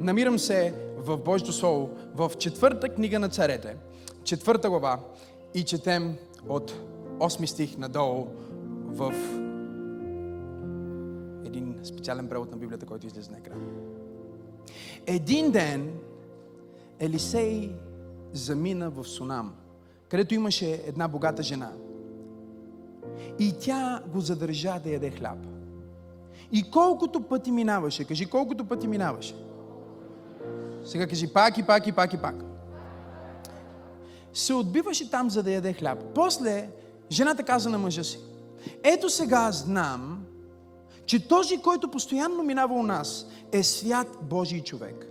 Намирам се в Божието Слово, в четвърта книга на царете, четвърта глава и четем от 8 стих надолу в един специален превод на Библията, който излезе на екрана. Един ден Елисей замина в Сунам, където имаше една богата жена. И тя го задържа да яде хляб. И колкото пъти минаваше, кажи колкото пъти минаваше. Сега кажи пак и пак и пак и пак. Се отбиваше там, за да яде хляб. После жената каза на мъжа си, ето сега знам, че този, който постоянно минава у нас, е свят Божий човек.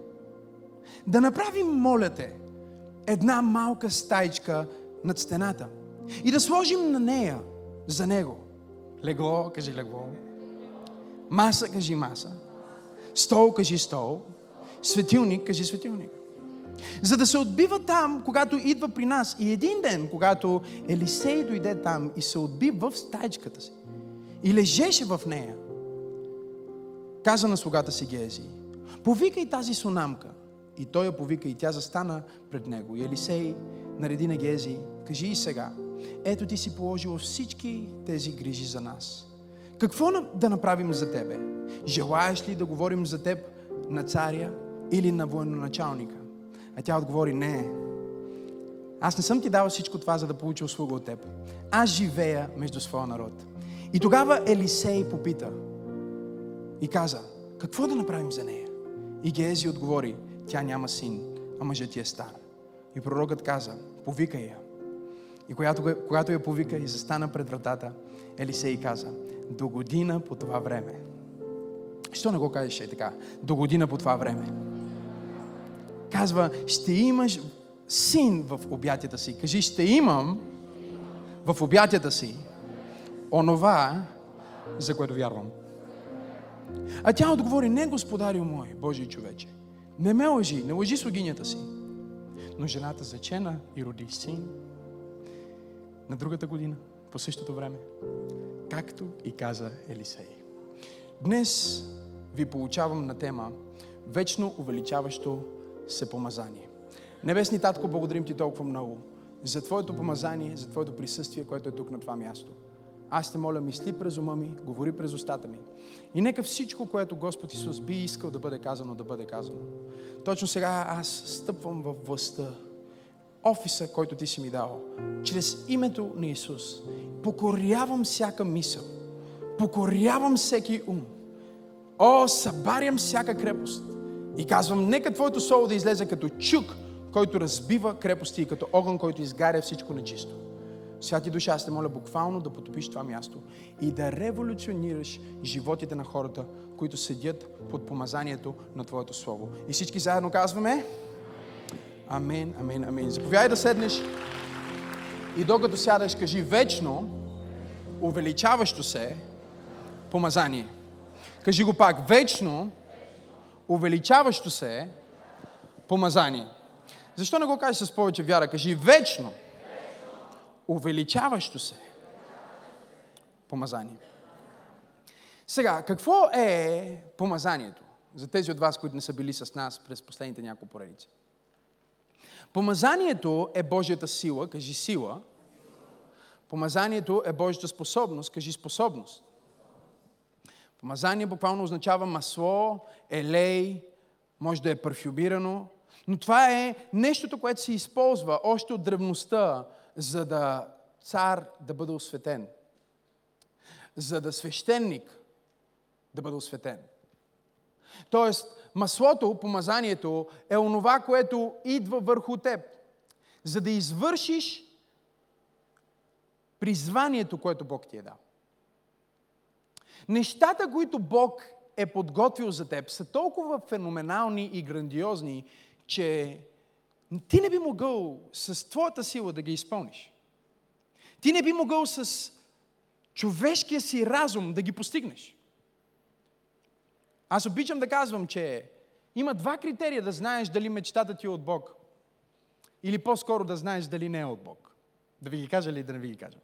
Да направим, моля те, една малка стайчка над стената и да сложим на нея за него. Легло, кажи легло. Маса, кажи маса. Стол, кажи стол. Светилник, кажи светилник. За да се отбива там, когато идва при нас. И един ден, когато Елисей дойде там и се отби в стайчката си и лежеше в нея, каза на слугата си Гези, повикай тази сунамка. И той я повика и тя застана пред него. И Елисей нареди на Гези, кажи и сега, ето ти си положил всички тези грижи за нас. Какво да направим за тебе? Желаеш ли да говорим за теб на царя или на военачалника? А тя отговори, не. Аз не съм ти дала всичко това, за да получа услуга от теб. Аз живея между своя народ. И тогава Елисей попита и каза, какво да направим за нея? И Гези отговори, тя няма син, а мъжът ти е стар. И пророкът каза, повикай я. И когато, когато я повика и застана пред вратата, Елисей каза, до година по това време. Що не го кажеш е така? До година по това време. Казва, ще имаш син в обятията си. Кажи, ще имам в обятията си онова, за което вярвам. А тя отговори, не господарю мой, Божий човече. Не ме лъжи, не лъжи слугинята си. Но жената зачена и роди син на другата година, по същото време, както и каза Елисей. Днес ви получавам на тема вечно увеличаващо се помазание. Небесни Татко, благодарим Ти толкова много за Твоето помазание, за Твоето присъствие, което е тук на това място. Аз те моля, мисли през ума ми, говори през устата ми. И нека всичко, което Господ Исус би искал да бъде казано, да бъде казано. Точно сега аз стъпвам в властта, офиса, който Ти си ми дал, чрез името на Исус. Покорявам всяка мисъл, покорявам всеки ум. О, събарям всяка крепост. И казвам, нека Твоето Слово да излезе като чук, който разбива крепости и като огън, който изгаря всичко нечисто. Святи душа, аз те моля буквално да потопиш това място и да революционираш животите на хората, които седят под помазанието на Твоето Слово. И всички заедно казваме Амен, амен, амен. Заповядай да седнеш и докато сядаш, кажи вечно, увеличаващо се помазание. Кажи го пак, вечно, увеличаващо се помазание. Защо не го кажеш с повече вяра? Кажи вечно, увеличаващо се помазание. Сега, какво е помазанието? За тези от вас, които не са били с нас през последните няколко поредици. Помазанието е Божията сила, кажи сила. Помазанието е Божията способност, кажи способност. Помазание буквално означава масло, елей, може да е парфюмирано, но това е нещото, което се използва още от древността, за да цар да бъде осветен. За да свещеник да бъде осветен. Тоест, маслото, помазанието е онова, което идва върху теб, за да извършиш призванието, което Бог ти е дал. Нещата, които Бог е подготвил за теб, са толкова феноменални и грандиозни, че ти не би могъл с твоята сила да ги изпълниш. Ти не би могъл с човешкия си разум да ги постигнеш. Аз обичам да казвам, че има два критерия да знаеш дали мечтата ти е от Бог. Или по-скоро да знаеш дали не е от Бог. Да ви ги кажа или да не ви ги кажа?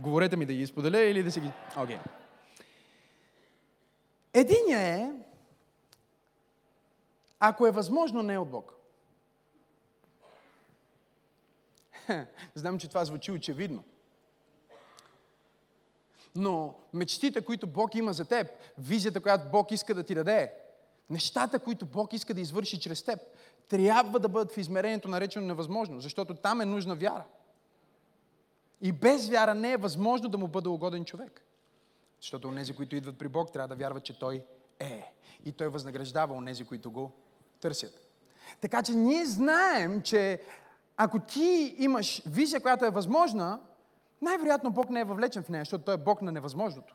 Говорете ми да ги споделя или да си ги... Окей. Okay. Единия е ако е възможно, не е от Бог. Знам, че това звучи очевидно. Но мечтите, които Бог има за теб, визията, която Бог иска да ти даде, нещата, които Бог иска да извърши чрез теб, трябва да бъдат в измерението наречено невъзможно, защото там е нужна вяра. И без вяра не е възможно да му бъде угоден човек. Защото онези, които идват при Бог, трябва да вярват, че Той е. И Той възнаграждава онези, които го търсят. Така че ние знаем, че ако ти имаш визия, която е възможна, най-вероятно Бог не е въвлечен в нея, защото Той е Бог на невъзможното.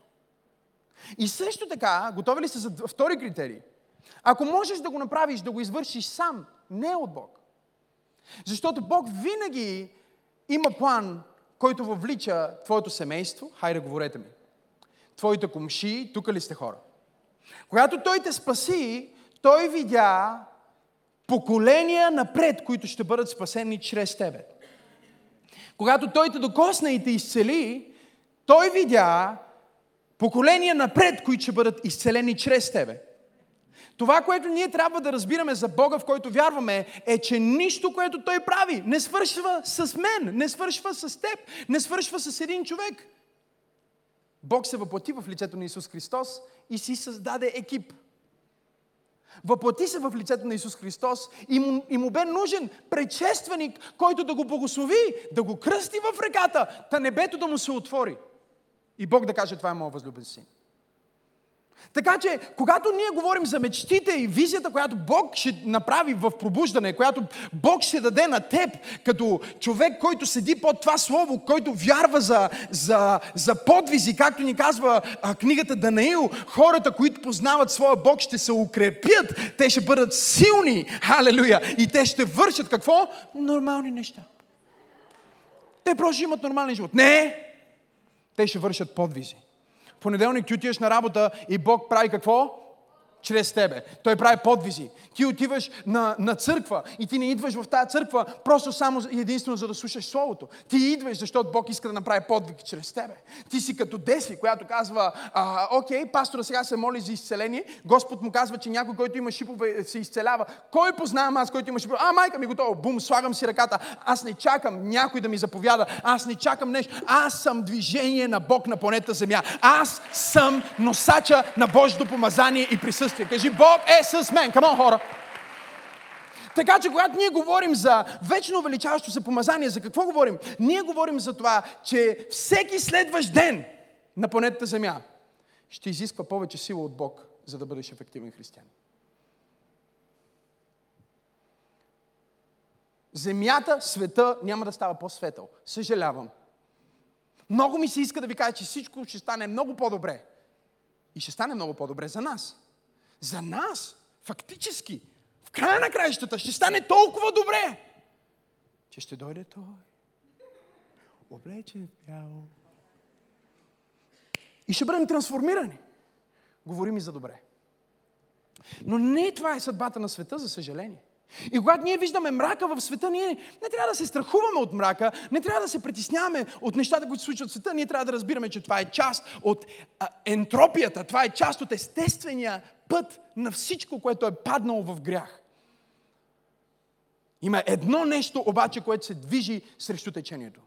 И също така, готови ли са за втори критерий? Ако можеш да го направиш, да го извършиш сам, не от Бог. Защото Бог винаги има план, който въвлича твоето семейство. Хайде, говорете ми. Твоите комши, тук ли сте хора? Когато Той те спаси, Той видя поколения напред, които ще бъдат спасени чрез тебе. Когато Той те докосна и те изцели, Той видя поколения напред, които ще бъдат изцелени чрез тебе. Това, което ние трябва да разбираме за Бога, в който вярваме, е, че нищо, което Той прави, не свършва с мен, не свършва с теб, не свършва с един човек. Бог се въплати в лицето на Исус Христос и си създаде екип. Въплати се в лицето на Исус Христос и му, и му бе нужен предшественик, който да го благослови, да го кръсти в реката, та небето да му се отвори. И Бог да каже, това е моят възлюбен син. Така че, когато ние говорим за мечтите и визията, която Бог ще направи в пробуждане, която Бог ще даде на теб, като човек, който седи под това слово, който вярва за, за, за подвизи, както ни казва а, книгата Данаил, хората, които познават своя Бог, ще се укрепят, те ще бъдат силни, халелуя, и те ще вършат какво? Нормални неща. Те просто имат нормален живот. Не! Те ще вършат подвизи понеделник ти отиваш на работа и Бог прави какво? Чрез тебе. Той прави подвизи. Ти отиваш на, на църква и ти не идваш в тази църква просто само единствено за да слушаш Словото. Ти идваш, защото Бог иска да направи подвиг чрез тебе. Ти си като Деси, която казва, а, окей, пастора сега се моли за изцеление. Господ му казва, че някой, който има шипове, се изцелява. Кой познавам аз, който има шипове? А, майка ми е готова. Бум, слагам си ръката. Аз не чакам някой да ми заповяда. Аз не чакам нещо. Аз съм движение на Бог на планета Земя. Аз съм носача на Божието помазание и присъствие присъствие. Кажи, Бог е с мен. Камон, хора! Така че, когато ние говорим за вечно увеличаващо се помазание, за какво говорим? Ние говорим за това, че всеки следващ ден на планетата Земя ще изисква повече сила от Бог, за да бъдеш ефективен християн. Земята, света няма да става по-светъл. Съжалявам. Много ми се иска да ви кажа, че всичко ще стане много по-добре. И ще стане много по-добре за нас за нас, фактически, в края на краищата ще стане толкова добре, че ще дойде Той. Облечен в бяло. И ще бъдем трансформирани. Говорим и за добре. Но не това е съдбата на света, за съжаление. И когато ние виждаме мрака в света, ние не трябва да се страхуваме от мрака, не трябва да се притесняваме от нещата, които се случват в света. Ние трябва да разбираме, че това е част от а, ентропията, това е част от естествения път на всичко, което е паднало в грях. Има едно нещо обаче, което се движи срещу течението.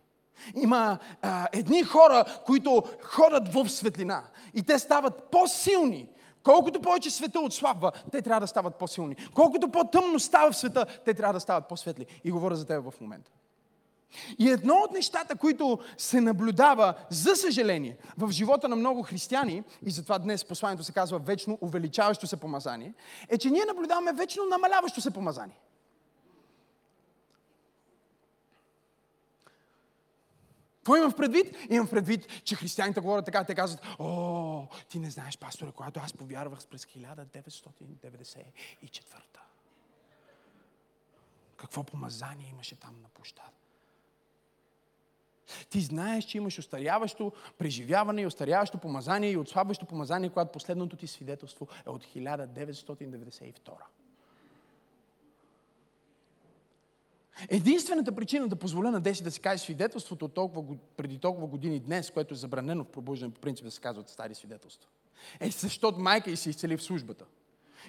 Има а, едни хора, които ходят в светлина и те стават по-силни. Колкото повече света отслабва, те трябва да стават по-силни. Колкото по-тъмно става в света, те трябва да стават по-светли. И говоря за теб в момента. И едно от нещата, които се наблюдава, за съжаление, в живота на много християни, и затова днес посланието се казва вечно увеличаващо се помазание, е, че ние наблюдаваме вечно намаляващо се помазание. Какво имам в предвид? Имам в предвид, че християните говорят така, те казват, о, ти не знаеш, пасторе, когато аз повярвах през 1994. Какво помазание имаше там на площада? Ти знаеш, че имаш остаряващо преживяване и остаряващо помазание и отслабващо помазание, когато последното ти свидетелство е от 1992. Единствената причина да позволя на Деси да си каже свидетелството от толкова, преди толкова години днес, което е забранено в пробуждане, по принцип да се казват стари свидетелства, е защото майка и се изцели в службата.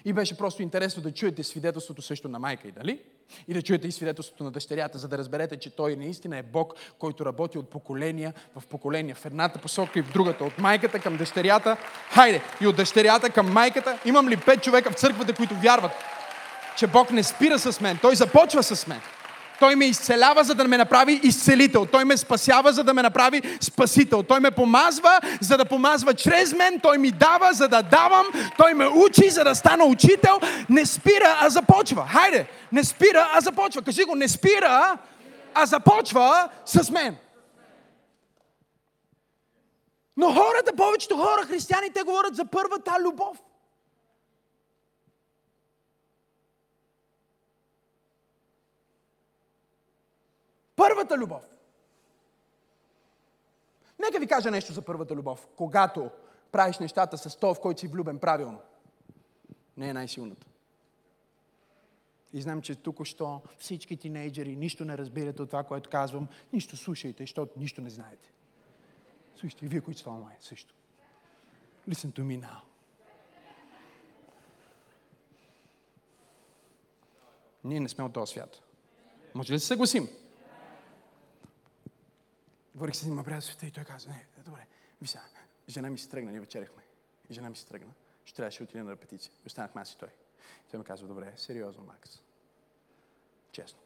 И беше просто интересно да чуете свидетелството също на майка и дали? И да чуете и свидетелството на дъщерята, за да разберете, че той наистина е Бог, който работи от поколения в поколения, в едната посока и в другата, от майката към дъщерята. Хайде, и от дъщерята към майката. Имам ли пет човека в църквата, които вярват, че Бог не спира с мен, Той започва с мен. Той ме изцелява, за да ме направи изцелител. Той ме спасява, за да ме направи спасител. Той ме помазва, за да помазва чрез мен. Той ми дава, за да давам. Той ме учи, за да стана учител. Не спира, а започва. Хайде, не спира, а започва. Кажи го, не спира, а започва с мен. Но хората, повечето хора, християните, говорят за първата любов. Първата любов. Нека ви кажа нещо за първата любов. Когато правиш нещата с то, в който си влюбен правилно, не е най-силната. И знам, че тук-що всички тинейджери нищо не разбирате от това, което казвам. Нищо слушайте, защото нищо не знаете. Слушайте, и вие, които сте онлайн, също. Listen to me now. Ние не сме от този свят. Може ли да се съгласим? Говорих с един брат и той каза, не, добре, ви сега, жена ми се тръгна, ние вечеряхме. Жена ми се тръгна. Ще трябваше да отида на репетиция. И останахме аз и той. И той ми казва, добре, сериозно, Макс. Честно.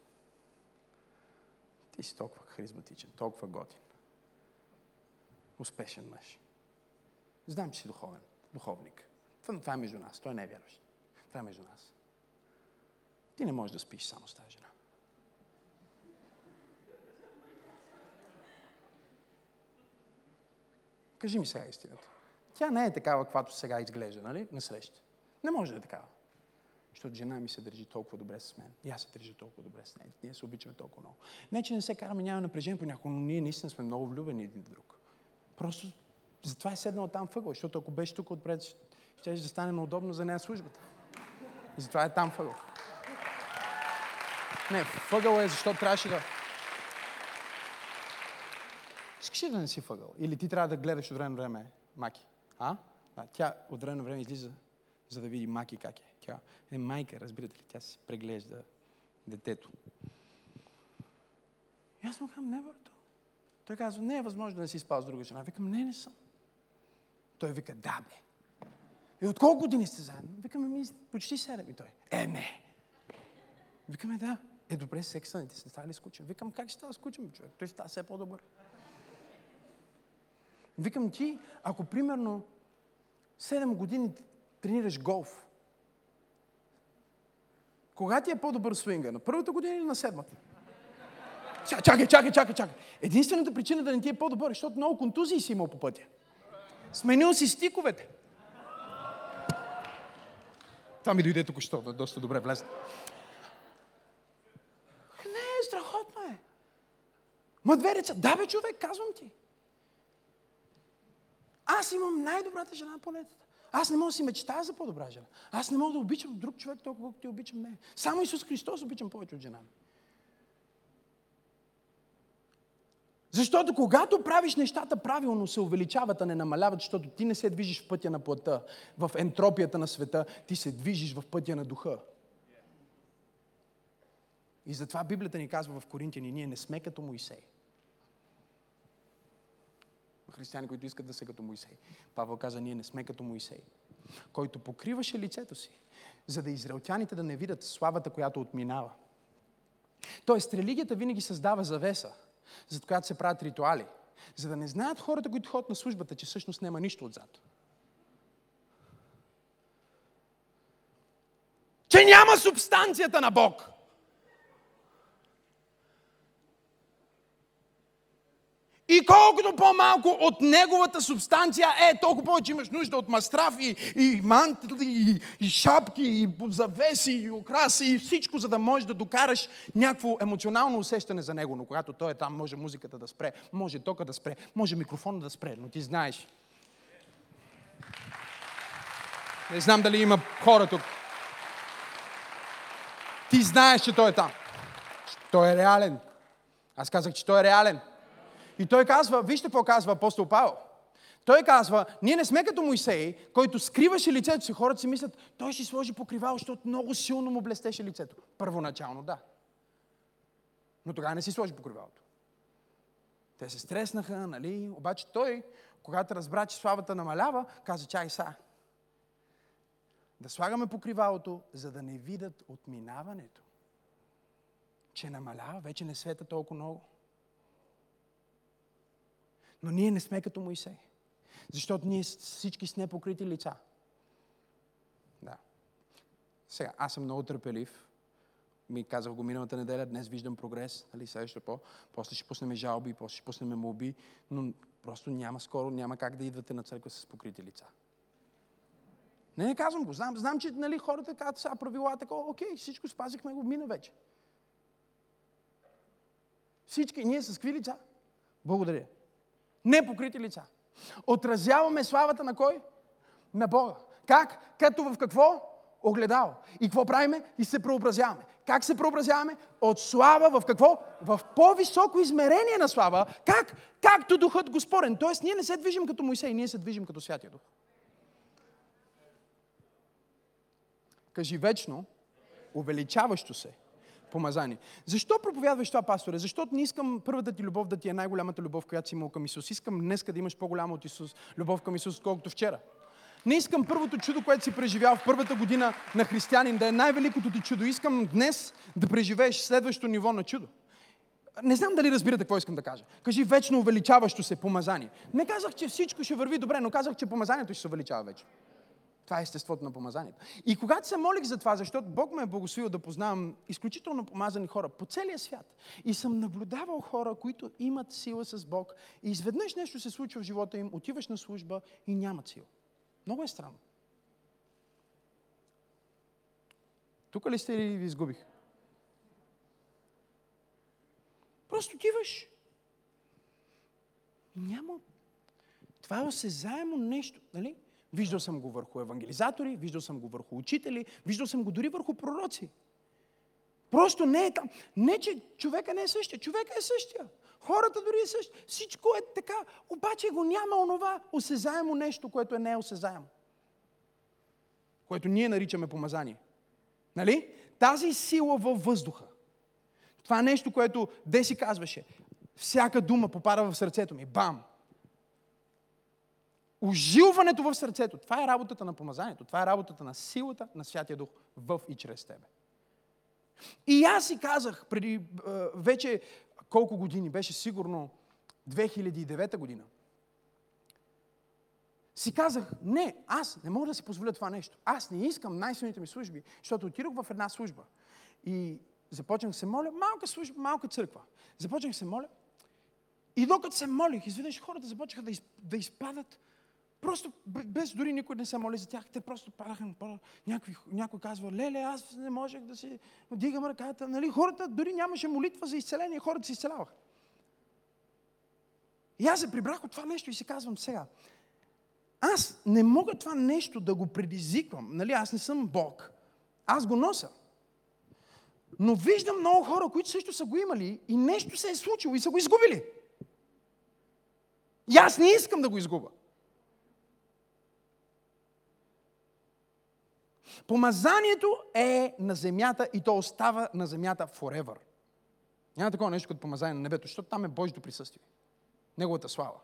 Ти си толкова харизматичен, толкова готин. Успешен мъж. Знам, че си духовен, духовник. Това, това е между нас. Той не е вярващ. Това е между нас. Ти не можеш да спиш само с тази жена. Кажи ми сега истината. Тя не е такава, каквато сега изглежда, нали? На среща. Не може да е такава. Защото жена ми се държи толкова добре с мен. И аз се държа толкова добре с нея. Ние се обичаме толкова много. Не, че не се караме, няма напрежение понякога, но ние наистина сме много влюбени един в друг. Просто затова е седнал там въгъл, защото ако беше тук отпред, ще да стане неудобно за нея службата. И затова е там въгъл. Не, въгъл е, защото трябваше да... Искаш ли да не си въгъл? Или ти трябва да гледаш от време време Маки? А? а тя от време време излиза, за да види Маки как е. Тя е майка, разбирате ли? Тя си преглежда детето. И аз му казвам, не, бърто. Той казва, не е възможно да си спал с друга жена. Викам, не, не съм. Той вика, да, бе. И от колко години сте заедно? Викаме, ми, почти седем. И той, е, не. Викаме, да. Е, добре, секса не ти се става ли скучен? Викам, как ще става скучен, човек? Той става все по-добър. Викам ти, ако примерно 7 години тренираш голф, кога ти е по-добър свинга? На първата година или на седмата? Чакай, чакай, чакай, чакай. Единствената причина да не ти е по-добър е, защото много контузии си имал по пътя. Сменил си стиковете. Това ми дойде тук, що доста добре влезе. Не, страхотно е. Ма две деца. Да, бе, човек, казвам ти. Аз имам най-добрата жена на планетата. Аз не мога да си мечтая за по-добра жена. Аз не мога да обичам друг човек толкова, колкото ти обичам не. Само Исус Христос обичам повече от жена. Защото когато правиш нещата правилно, се увеличават, а не намаляват, защото ти не се движиш в пътя на плътта, в ентропията на света, ти се движиш в пътя на духа. И затова Библията ни казва в Коринтияни, ние не сме като Моисей християни, които искат да са като Моисей. Павел каза, ние не сме като Моисей, който покриваше лицето си, за да израелтяните да не видят славата, която отминава. Тоест, религията винаги създава завеса, за която се правят ритуали, за да не знаят хората, които ходят на службата, че всъщност няма нищо отзад. Че няма субстанцията на Бог. И колкото по-малко от неговата субстанция е, толкова повече имаш нужда от мастрав и, и мантли, и, и шапки, и завеси, и украси, и всичко, за да можеш да докараш някакво емоционално усещане за него. Но когато той е там, може музиката да спре, може тока да спре, може микрофона да спре, но ти знаеш. Не знам дали има хора тук. Ти знаеш, че той е там. Той е реален. Аз казах, че той е реален. И той казва, вижте какво казва апостол Павел, Той казва, ние не сме като Моисей, който скриваше лицето си. Хората си мислят, той ще сложи покривало, защото много силно му блестеше лицето. Първоначално, да. Но тогава не си сложи покривалото. Те се стреснаха, нали? Обаче той, когато разбра, че славата намалява, каза, чай са. Да слагаме покривалото, за да не видят отминаването. Че намалява, вече не света толкова много. Но ние не сме като Моисей. Защото ние всички с непокрити лица. Да. Сега, аз съм много търпелив. Ми казах го миналата неделя, днес виждам прогрес, нали, следващото по. После ще пуснем жалби, после ще пуснем молби, но просто няма скоро, няма как да идвате на църква с покрити лица. Не, не казвам го. Знам, знам че нали, хората казват сега правила, такова, окей, всичко спазихме го, мина вече. Всички ние с какви лица? Благодаря. Непокрити лица. Отразяваме славата на кой? На Бога. Как? Като в какво? Огледало. И какво правиме? И се преобразяваме. Как се преобразяваме? От слава в какво? В по-високо измерение на слава. Как? Както Духът Господен. Тоест, ние не се движим като Моисей, ние се движим като Святия Дух. Кажи вечно, увеличаващо се помазание. Защо проповядваш това, пасторе? Защото не искам първата ти любов да ти е най-голямата любов, която си имал към Исус. Искам днес да имаш по-голяма от Исус, любов към Исус, колкото вчера. Не искам първото чудо, което си преживял в първата година на християнин, да е най-великото ти чудо. Искам днес да преживееш следващото ниво на чудо. Не знам дали разбирате какво искам да кажа. Кажи вечно увеличаващо се помазание. Не казах, че всичко ще върви добре, но казах, че помазанието ще се увеличава вече. Това е естеството на помазанието. И когато се молих за това, защото Бог ме е благословил да познавам изключително помазани хора по целия свят. И съм наблюдавал хора, които имат сила с Бог. И изведнъж нещо се случва в живота им, отиваш на служба и нямат сила. Много е странно. Тук ли сте или ви изгубих? Просто отиваш. Няма. Това е осезаемо нещо, нали? Виждал съм го върху евангелизатори, виждал съм го върху учители, виждал съм го дори върху пророци. Просто не е там. Не, че човека не е същия. Човека е същия. Хората дори е същия. Всичко е така. Обаче го няма онова осезаемо нещо, което е неосезаемо. Което ние наричаме помазание. Нали? Тази сила във въздуха. Това нещо, което Деси казваше. Всяка дума попада в сърцето ми. Бам! Ожилването в сърцето. Това е работата на помазанието. Това е работата на силата на Святия Дух в и чрез тебе. И аз си казах преди вече колко години, беше сигурно 2009 година. Си казах, не, аз не мога да си позволя това нещо. Аз не искам най-силните ми служби, защото отидох в една служба. И започнах се моля, малка служба, малка църква. Започнах се моля. И докато се молих, изведнъж хората започнаха да, да изпадат Просто без дори никой не се моли за тях, те просто пода. Някой, някой казва, леле, аз не можех да си дигам ръката. Нали? Хората дори нямаше молитва за изцеление, хората се изцеляваха. И аз се прибрах от това нещо и си казвам сега, аз не мога това нещо да го предизвиквам. Нали? Аз не съм Бог. Аз го нося. Но виждам много хора, които също са го имали и нещо се е случило и са го изгубили. И аз не искам да го изгубя. Помазанието е на земята и то остава на земята forever. Няма такова нещо като помазание на небето, защото там е Божието присъствие. Неговата слава.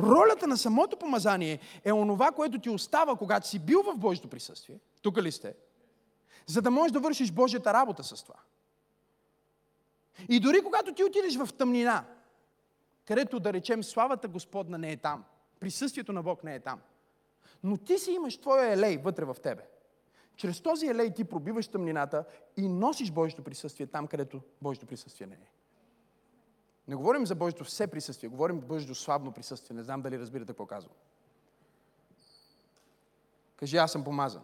Ролята на самото помазание е онова, което ти остава, когато си бил в Божието присъствие. Тук ли сте? За да можеш да вършиш Божията работа с това. И дори когато ти отидеш в тъмнина, където да речем славата Господна не е там, присъствието на Бог не е там – но ти си имаш твоя елей вътре в тебе. Чрез този елей ти пробиваш тъмнината и носиш Божието присъствие там, където Божието присъствие не е. Не говорим за Божието все присъствие, говорим за Божието слабно присъствие. Не знам дали разбирате какво казвам. Кажи, аз съм помазан.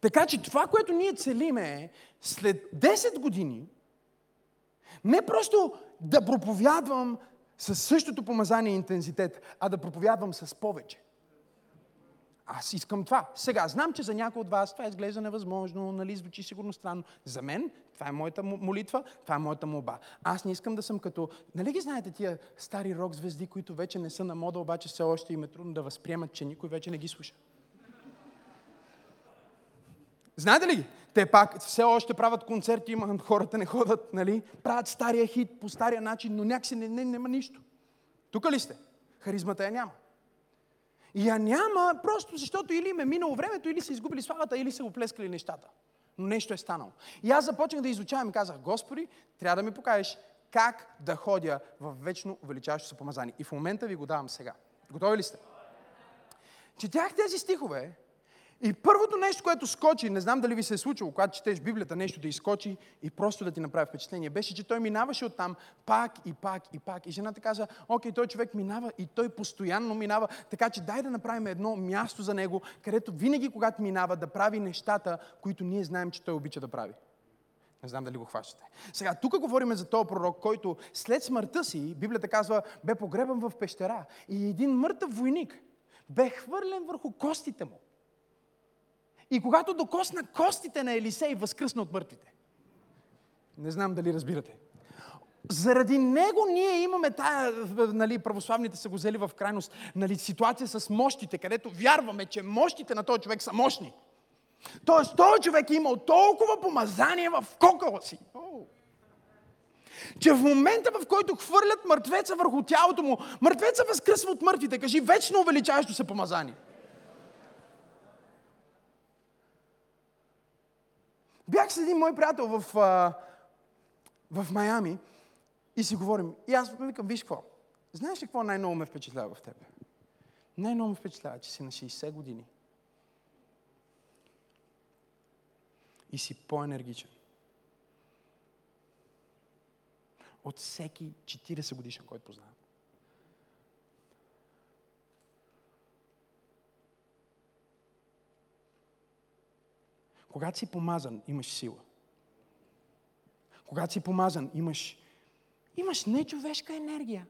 Така че това, което ние целиме е след 10 години не просто да проповядвам със същото помазание и интензитет, а да проповядвам с повече. Аз искам това. Сега, знам, че за някой от вас това изглежда невъзможно, нали, звучи сигурно странно. За мен това е моята молитва, това е моята молба. Аз не искам да съм като... Нали ги знаете тия стари рок звезди, които вече не са на мода, обаче все още им е трудно да възприемат, че никой вече не ги слуша. Знаете ли ги? Те пак все още правят концерти, има хората не ходят, нали? Правят стария хит по стария начин, но някакси не, не, няма нищо. Тук ли сте? Харизмата я няма. Я няма просто защото или им е минало времето, или са изгубили славата, или са го плескали нещата. Но нещо е станало. И аз започнах да изучавам и казах, Господи, трябва да ми покажеш как да ходя в вечно увеличаващо се помазание. И в момента ви го давам сега. Готови ли сте? Четях тези стихове и първото нещо, което скочи, не знам дали ви се е случило, когато четеш Библията, нещо да изкочи и просто да ти направи впечатление, беше, че той минаваше оттам пак и пак и пак. И жената каза, окей, той човек минава и той постоянно минава, така че дай да направим едно място за него, където винаги, когато минава, да прави нещата, които ние знаем, че той обича да прави. Не знам дали го хващате. Сега, тук говорим за този пророк, който след смъртта си, Библията казва, бе погребан в пещера. И един мъртъв войник бе хвърлен върху костите му. И когато докосна костите на Елисей, възкръсна от мъртвите. Не знам дали разбирате. Заради него ние имаме тая, нали, православните са го взели в крайност, нали, ситуация с мощите, където вярваме, че мощите на този човек са мощни. Тоест, този човек е имал толкова помазание в кокала си. Че в момента, в който хвърлят мъртвеца върху тялото му, мъртвеца възкръсва от мъртвите. Кажи, вечно увеличаващо се помазание. Бях с един мой приятел в, в Майами и си говорим. И аз викам, виж какво, знаеш ли какво най-ново ме впечатлява в теб? Най-ново ме впечатлява, че си на 60 години. И си по-енергичен. От всеки 40 годишен, който познавам. Когато си помазан, имаш сила. Когато си помазан, имаш, имаш нечовешка енергия.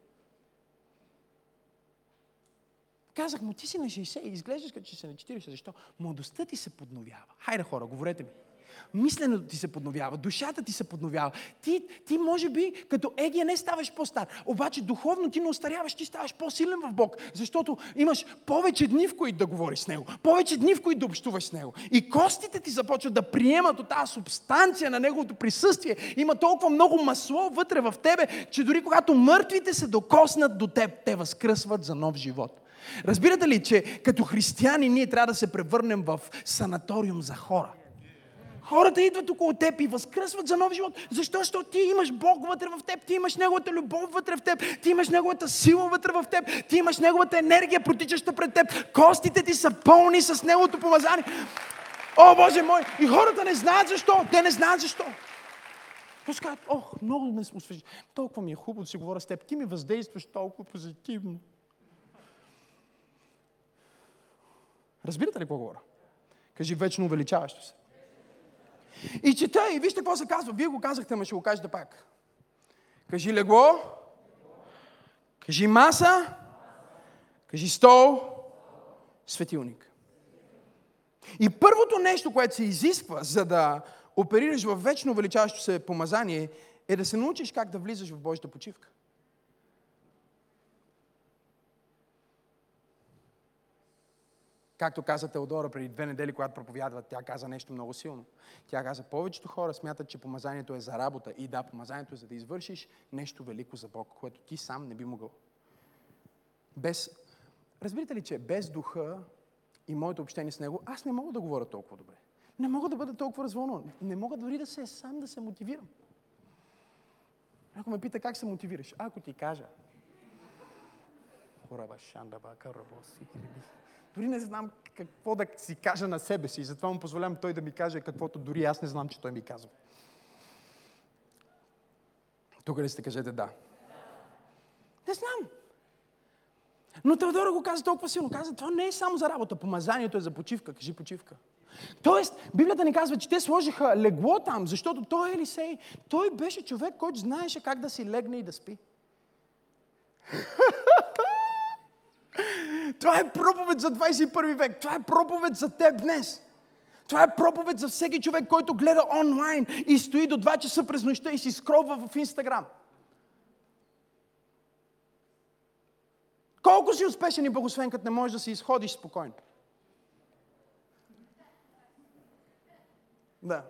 Казах му, ти си на 60 и изглеждаш като че си на 40. Защо? Младостта ти се подновява. Хайде хора, говорете ми мисленето ти се подновява, душата ти се подновява. Ти, ти може би като Егия не ставаш по-стар, обаче духовно ти не остаряваш, ти ставаш по-силен в Бог, защото имаш повече дни, в които да говориш с Него, повече дни, в които да общуваш с Него. И костите ти започват да приемат от тази субстанция на Неговото присъствие. Има толкова много масло вътре в тебе, че дори когато мъртвите се докоснат до теб, те възкръсват за нов живот. Разбирате ли, че като християни ние трябва да се превърнем в санаториум за хора? Хората идват около теб и възкръсват за нов живот. Защо? Защото ти имаш Бог вътре в теб, ти имаш Неговата любов вътре в теб, ти имаш Неговата сила вътре в теб, ти имаш Неговата енергия, протичаща пред теб. Костите ти са пълни с Неговото помазание. О, Боже мой! И хората не знаят защо. Те не знаят защо. Просто казват, ох, много ме освежи. Толкова ми е хубаво да си говоря с теб. Ти ми въздействаш толкова позитивно. Разбирате ли какво говоря? Кажи вечно увеличаващо се. И чета и вижте какво се казва. Вие го казахте, ма ще го кажете пак. Кажи легло. Кажи маса. Кажи стол. Светилник. И първото нещо, което се изисква, за да оперираш в вечно увеличаващо се помазание, е да се научиш как да влизаш в Божията почивка. Както каза Теодора преди две недели, когато проповядва, тя каза нещо много силно. Тя каза, повечето хора смятат, че помазанието е за работа. И да, помазанието е за да извършиш нещо велико за Бог, което ти сам не би могъл. Без... Разбирате ли, че без духа и моето общение с него, аз не мога да говоря толкова добре. Не мога да бъда толкова развълнуван. Не мога дори да се сам да се мотивирам. Ако ме пита как се мотивираш, ако ти кажа. Хораба шандаба карабоси. Дори не знам какво да си кажа на себе си. Затова му позволявам той да ми каже каквото дори аз не знам, че той ми казва. Тук ли сте кажете да? Не знам. Но Теодора го каза толкова силно. Каза, това не е само за работа. Помазанието е за почивка. Кажи почивка. Тоест, Библията ни казва, че те сложиха легло там, защото той Елисей, той беше човек, който знаеше как да си легне и да спи. Това е проповед за 21 век. Това е проповед за теб днес. Това е проповед за всеки човек, който гледа онлайн и стои до 2 часа през нощта и си скролва в Инстаграм. Колко си успешен и благословен, като не можеш да си изходиш спокойно? Да.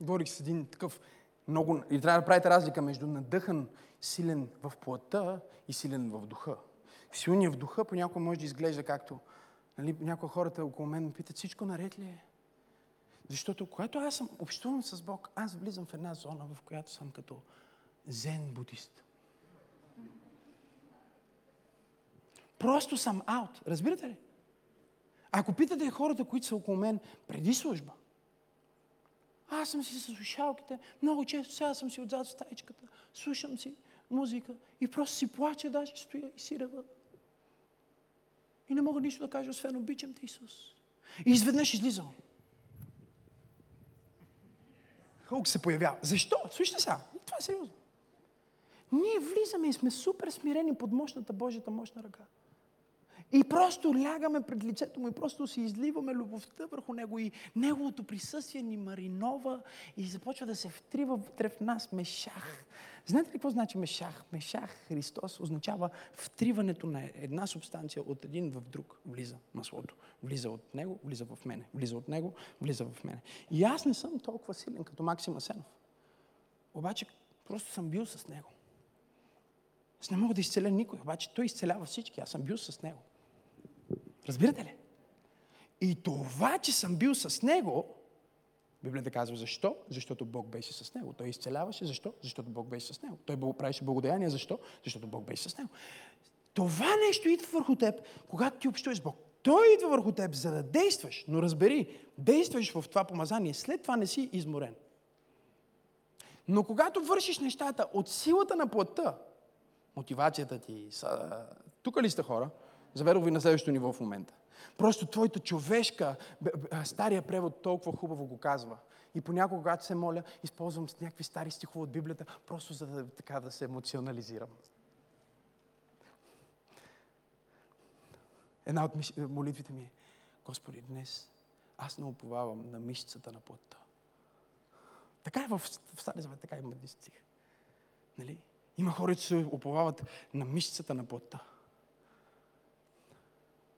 Говорих с един такъв много... И трябва да правите разлика между надъхан, силен в плътта и силен в духа. Силният в духа понякога може да изглежда както... Нали, някои хората около мен ме питат, всичко наред ли е? Защото когато аз съм общувам с Бог, аз влизам в една зона, в която съм като зен будист. Просто съм аут. Разбирате ли? Ако питате хората, които са около мен преди служба, аз съм си с слушалките, много често сега съм си отзад в стаичката, слушам си музика и просто си плача, даже стоя и си рева. И не мога нищо да кажа, освен обичам те, Исус. И изведнъж излизам. Хълк се появява. Защо? Слушайте сега. Това е сериозно. Ние влизаме и сме супер смирени под мощната Божията мощна ръка. И просто лягаме пред лицето му и просто си изливаме любовта върху него и неговото присъствие ни маринова и започва да се втрива вътре в нас мешах. Знаете ли какво значи мешах? Мешах Христос означава втриването на една субстанция от един в друг. Влиза маслото. Влиза от него, влиза в мене. Влиза от него, влиза в мене. И аз не съм толкова силен като Максим Асенов. Обаче просто съм бил с него. Аз не мога да изцеля никой, обаче той изцелява всички. Аз съм бил с него. Разбирате ли? И това, че съм бил с него, Библията казва защо? Защото Бог беше с него. Той изцеляваше. Защо? Защото Бог беше с него. Той правеше благодеяние. Защо? Защото Бог беше с него. Това нещо идва върху теб, когато ти общуваш с Бог. Той идва върху теб, за да действаш. Но разбери, действаш в това помазание, след това не си изморен. Но когато вършиш нещата от силата на плътта, мотивацията ти, са... тук ли сте хора? Заведох ви на следващото ниво в момента. Просто твоята човешка, стария превод толкова хубаво го казва. И понякога, когато се моля, използвам с някакви стари стихове от Библията, просто за да, така, да се емоционализирам. Една от молитвите ми е, Господи, днес аз не уповавам на мишцата на плътта. Така е в, в Стария Завет, така има стих. Нали? Има хора, които се уповават на мишцата на плътта.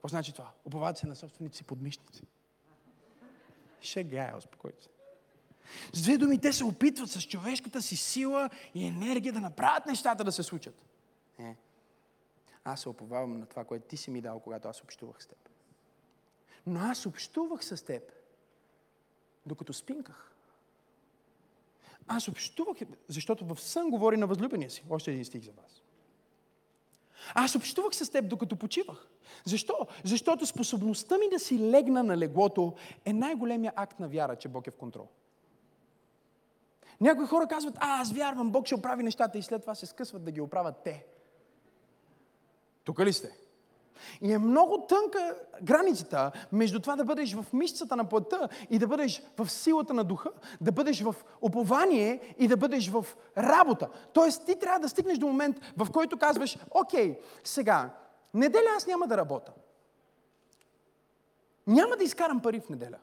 Какво значи това? Уповават се на собствените си подмишници. Шега е, успокойте се. С две думи, те се опитват с човешката си сила и енергия да направят нещата да се случат. Не. Аз се оповавам на това, което ти си ми дал, когато аз общувах с теб. Но аз общувах с теб, докато спинках. Аз общувах, защото в сън говори на възлюбения си. Още един стих за вас. Аз общувах с теб, докато почивах. Защо? Защото способността ми да си легна на леглото е най-големия акт на вяра, че Бог е в контрол. Някои хора казват, а, аз вярвам, Бог ще оправи нещата и след това се скъсват да ги оправят те. Тук ли сте? И е много тънка границата между това да бъдеш в мишцата на плътта и да бъдеш в силата на духа, да бъдеш в упование и да бъдеш в работа. Тоест ти трябва да стигнеш до момент, в който казваш, окей, сега, неделя аз няма да работя. Няма да изкарам пари в неделя.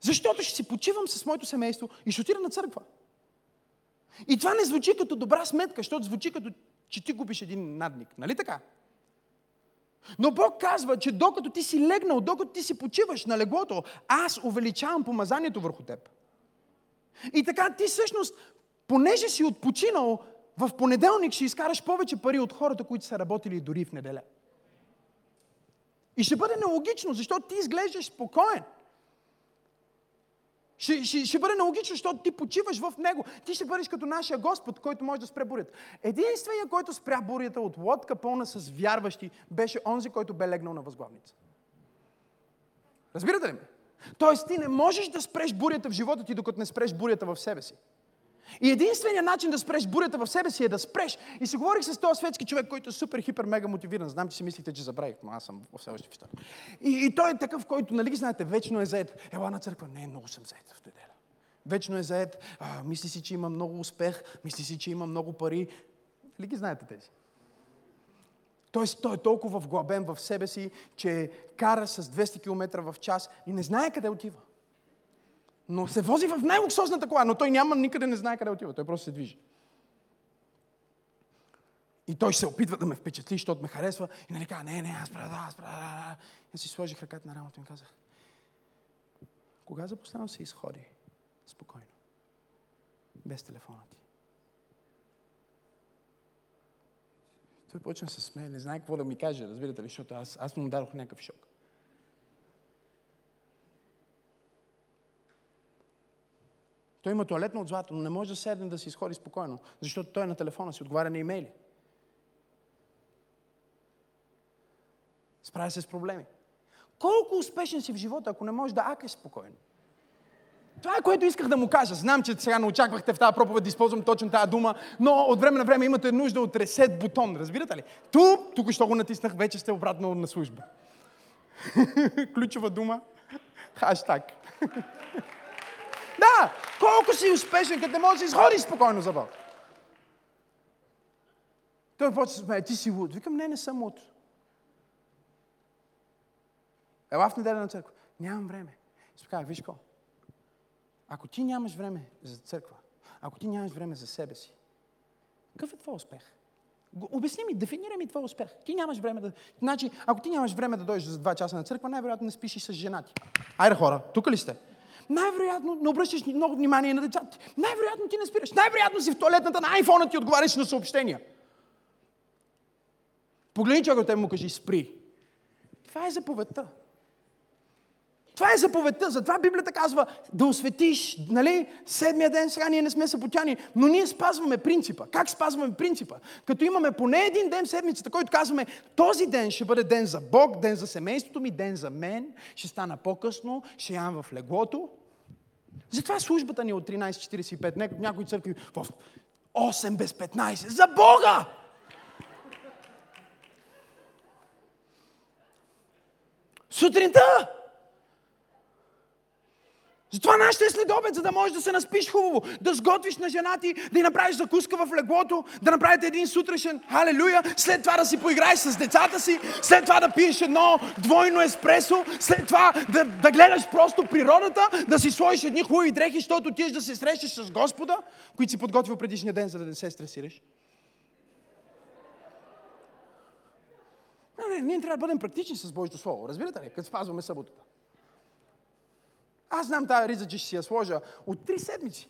Защото ще си почивам с моето семейство и ще отида на църква. И това не звучи като добра сметка, защото звучи като че ти губиш един надник. Нали така? Но Бог казва, че докато ти си легнал, докато ти си почиваш на леглото, аз увеличавам помазанието върху теб. И така ти всъщност, понеже си отпочинал, в понеделник ще изкараш повече пари от хората, които са работили дори в неделя. И ще бъде нелогично, защото ти изглеждаш спокоен. Ще, ще, ще бъде нелогично, защото ти почиваш в Него. Ти ще бъдеш като нашия Господ, който може да спре бурята. Единственият, който спря бурята от лодка пълна с вярващи, беше онзи, който бе легнал на възглавница. Разбирате ли ме? Тоест ти не можеш да спреш бурята в живота ти, докато не спреш бурята в себе си. И единственият начин да спреш бурята в себе си е да спреш. И се говорих с този светски човек, който е супер, хипер, мега мотивиран. Знам, че си мислите, че забравих, но аз съм все още в история. И, и той е такъв, който, нали ги знаете, вечно е заед. Ела на църква. Не, много съм заед в неделя. вечно е заед, а, мисли си, че има много успех, мисли си, че има много пари. Ли ги знаете тези? Тоест, той е толкова вглъбен в себе си, че кара с 200 км в час и не знае къде отива. Но се вози в най-луксозната кола, но той няма никъде не знае къде отива. Той просто се движи. И той се опитва да ме впечатли, защото ме харесва. И нали казва, не, не, аз правя, аз правя. И си сложих ръката на рамото и казах, кога за последно се изходи спокойно? Без телефона ти. Той почна се смее, не знае какво да ми каже, разбирате ли, защото аз, аз му дадох някакъв шок. Той има туалетно от злато, но не може да седне да си изходи спокойно, защото той е на телефона си, отговаря на имейли. Справя се с проблеми. Колко успешен си в живота, ако не можеш да акаш спокойно? Това е което исках да му кажа. Знам, че сега не очаквахте в тази проповед да използвам точно тази дума, но от време на време имате нужда от ресет бутон. Разбирате ли? Тук, тук що го натиснах, вече сте обратно на служба. Ключова дума. Хаштаг. да, колко си успешен, като не можеш да изходиш спокойно за Бог. Той почва да смее, ти си луд. Викам, не, не съм луд. Ела в неделя на църква. Нямам време. И казах, виж какво, ако ти нямаш време за църква, ако ти нямаш време за себе си, какъв е твой успех? Обясни ми, дефинирай ми твой успех. Ти нямаш време да... Значи, ако ти нямаш време да дойдеш за два часа на църква, най-вероятно не спиш и с жена ти. Айде хора, тук ли сте? Най-вероятно не обръщаш много внимание на децата. Най-вероятно ти не спираш. Най-вероятно си в туалетната на айфона ти отговаряш на съобщения. Погледни човека те му кажи спри. Това е заповедта. Това е заповедта. Затова Библията казва да осветиш, нали, седмия ден, сега ние не сме съпотяни, но ние спазваме принципа. Как спазваме принципа? Като имаме поне един ден в седмицата, който казваме, този ден ще бъде ден за Бог, ден за семейството ми, ден за мен, ще стана по-късно, ще ям в леглото. Затова службата ни е от 13.45, някои църкви в 8 без 15. За Бога! Сутринта! Затова нашата е следобед, за да можеш да се наспиш хубаво, да сготвиш на жена ти, да й направиш закуска в леглото, да направите един сутрешен, халелуя, след това да си поиграеш с децата си, след това да пиеш едно двойно еспресо, след това да, да гледаш просто природата, да си сложиш едни хубави дрехи, защото отидеш да се срещаш с Господа, които си подготвил предишния ден, за да не се стресираш. Не, не, ние трябва да бъдем практични с Божието Слово, разбирате ли, като спазваме съботата. Аз знам тази риза, че ще си я сложа от три седмици.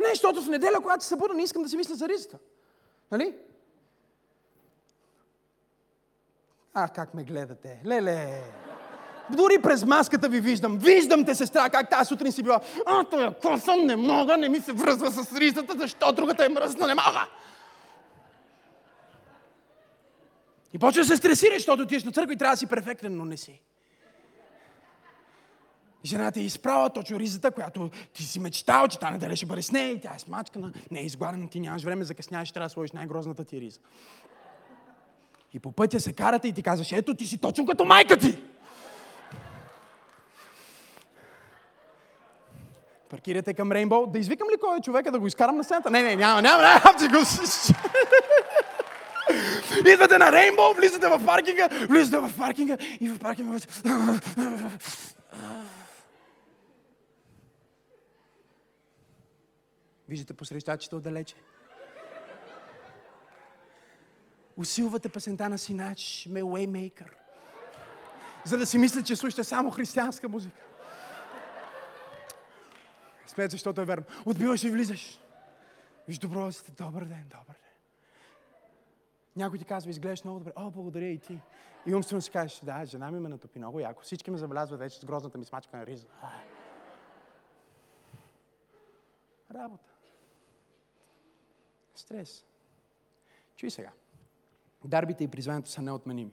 Не, защото в неделя, когато се събуда, не искам да си мисля за ризата. Нали? А, как ме гледате. Леле! Дори през маската ви виждам. Виждам те, сестра, как тази сутрин си била. А, той косан не мога, не ми се връзва с ризата, защо другата е мръсна, не мога. И почва да се стресираш, защото ти на църква и трябва да си перфектен, но не си. Жената е изправа точно ризата, която ти си мечтал, че тази неделя ще бъде с нея и тя е смачкана. Не е изгладена, ти нямаш време, закъсняваш, трябва да сложиш най-грозната ти риза. И по пътя се карате и ти казваш, ето ти си точно като майка ти. Паркирате към Рейнбоу. Да извикам ли кой е човека да го изкарам на сцената? Не, не, няма, няма, няма, го... Идвате на Рейнбоу, влизате в паркинга, влизате в паркинга и в паркинга... Виждате посрещачите отдалече. Усилвате песента на Синач, ме Waymaker. За да си мислят, че слушате само християнска музика. Смеят, защото е верно. Отбиваш и влизаш. Виж добро сте. Добър ден, добър ден. Някой ти казва, изглеждаш много добре. О, благодаря и ти. И умствено си кажеш, да, жена ми ме натопи много яко. Всички ме забелязват вече с грозната ми смачка на риза. Работа. Стрес. Чуй сега. Дарбите и призванието са неотменими.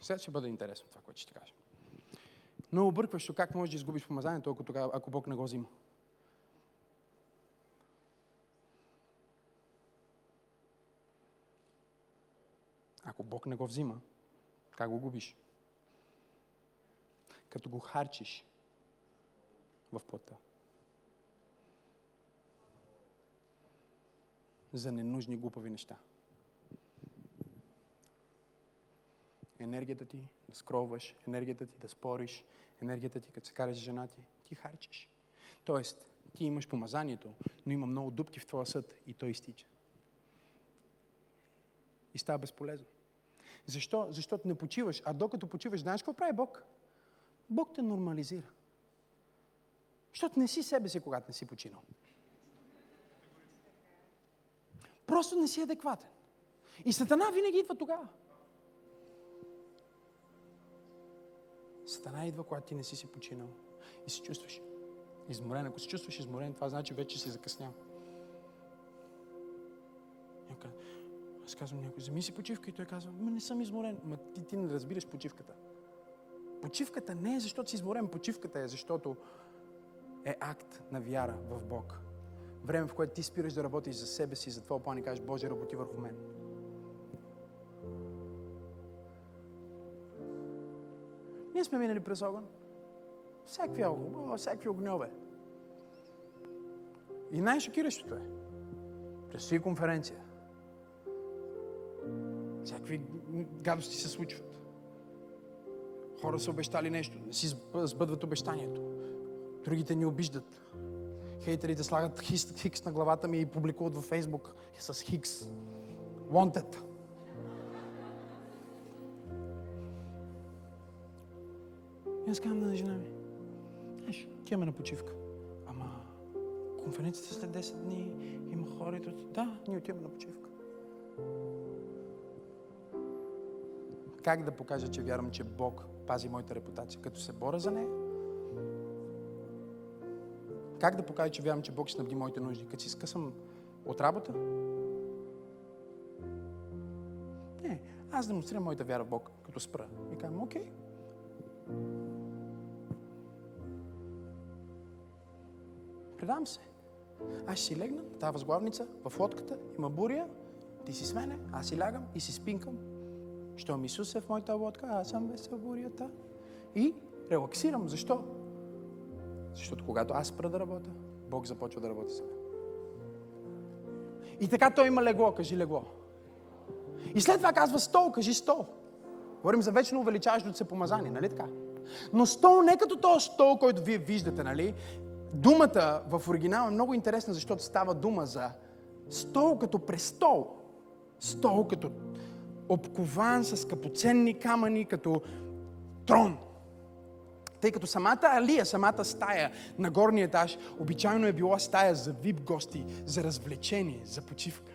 Сега ще бъде интересно това, което ще ти кажа. Но объркващо как можеш да изгубиш помазанието, ако, тогава, ако Бог не го взима. Ако Бог не го взима, как го губиш? Като го харчиш в плътта. За ненужни глупави неща. енергията ти да скроваш, енергията ти да спориш, енергията ти, като се караш жена ти, ти харчиш. Тоест, ти имаш помазанието, но има много дупки в твоя съд и той изтича. И става безполезно. Защо? Защото не почиваш. А докато почиваш, знаеш какво прави Бог? Бог те нормализира. Защото не си себе си, когато не си починал. Просто не си адекватен. И Сатана винаги идва тогава. Сатана идва, когато ти не си си починал и се чувстваш изморен. Ако се чувстваш изморен, това значи вече си закъснял. Аз казвам някой, вземи си почивка и той казва, ма не съм изморен. Ма ти, ти не разбираш почивката. Почивката не е защото си изморен, почивката е защото е акт на вяра в Бог. Време, в което ти спираш да работиш за себе си, за твоя план и кажеш, Боже, работи върху мен. Ние сме минали през огън. Всякакви, всякакви огньове. И най-шокиращото е, предстои конференция. Всякакви гадости се случват. Хора са обещали нещо, не си сбъдват обещанието. Другите ни обиждат. Хейтерите слагат хикс на главата ми и публикуват във Фейсбук с хикс. Wanted. И аз казвам на жена ми, знаеш, отиваме на почивка. Ама конференцията след 10 дни, има хора и Да, ние отиваме на почивка. Как да покажа, че вярвам, че Бог пази моята репутация? Като се боря за нея? Как да покажа, че вярвам, че Бог снабди моите нужди? Като си скъсам от работа? Не, аз демонстрирам моята вяра в Бог, като спра. И казвам, окей, Предам се. Аз си легна в тази възглавница, в лодката, има буря, ти си смене, аз си лягам и си спинкам. Щом Исус е в моята лодка, аз съм без бурята. И релаксирам. Защо? Защото когато аз спра да работя, Бог започва да работи с мен. И така той има легло, кажи легло. И след това казва стол, кажи стол. Говорим за вечно увеличаващото се помазание, нали така? Но стол не като този стол, който вие виждате, нали? Думата в оригинал е много интересна, защото става дума за стол като престол. Стол като обкован с скъпоценни камъни, като трон. Тъй като самата алия, самата стая на горния етаж, обичайно е била стая за вип гости, за развлечение, за почивка.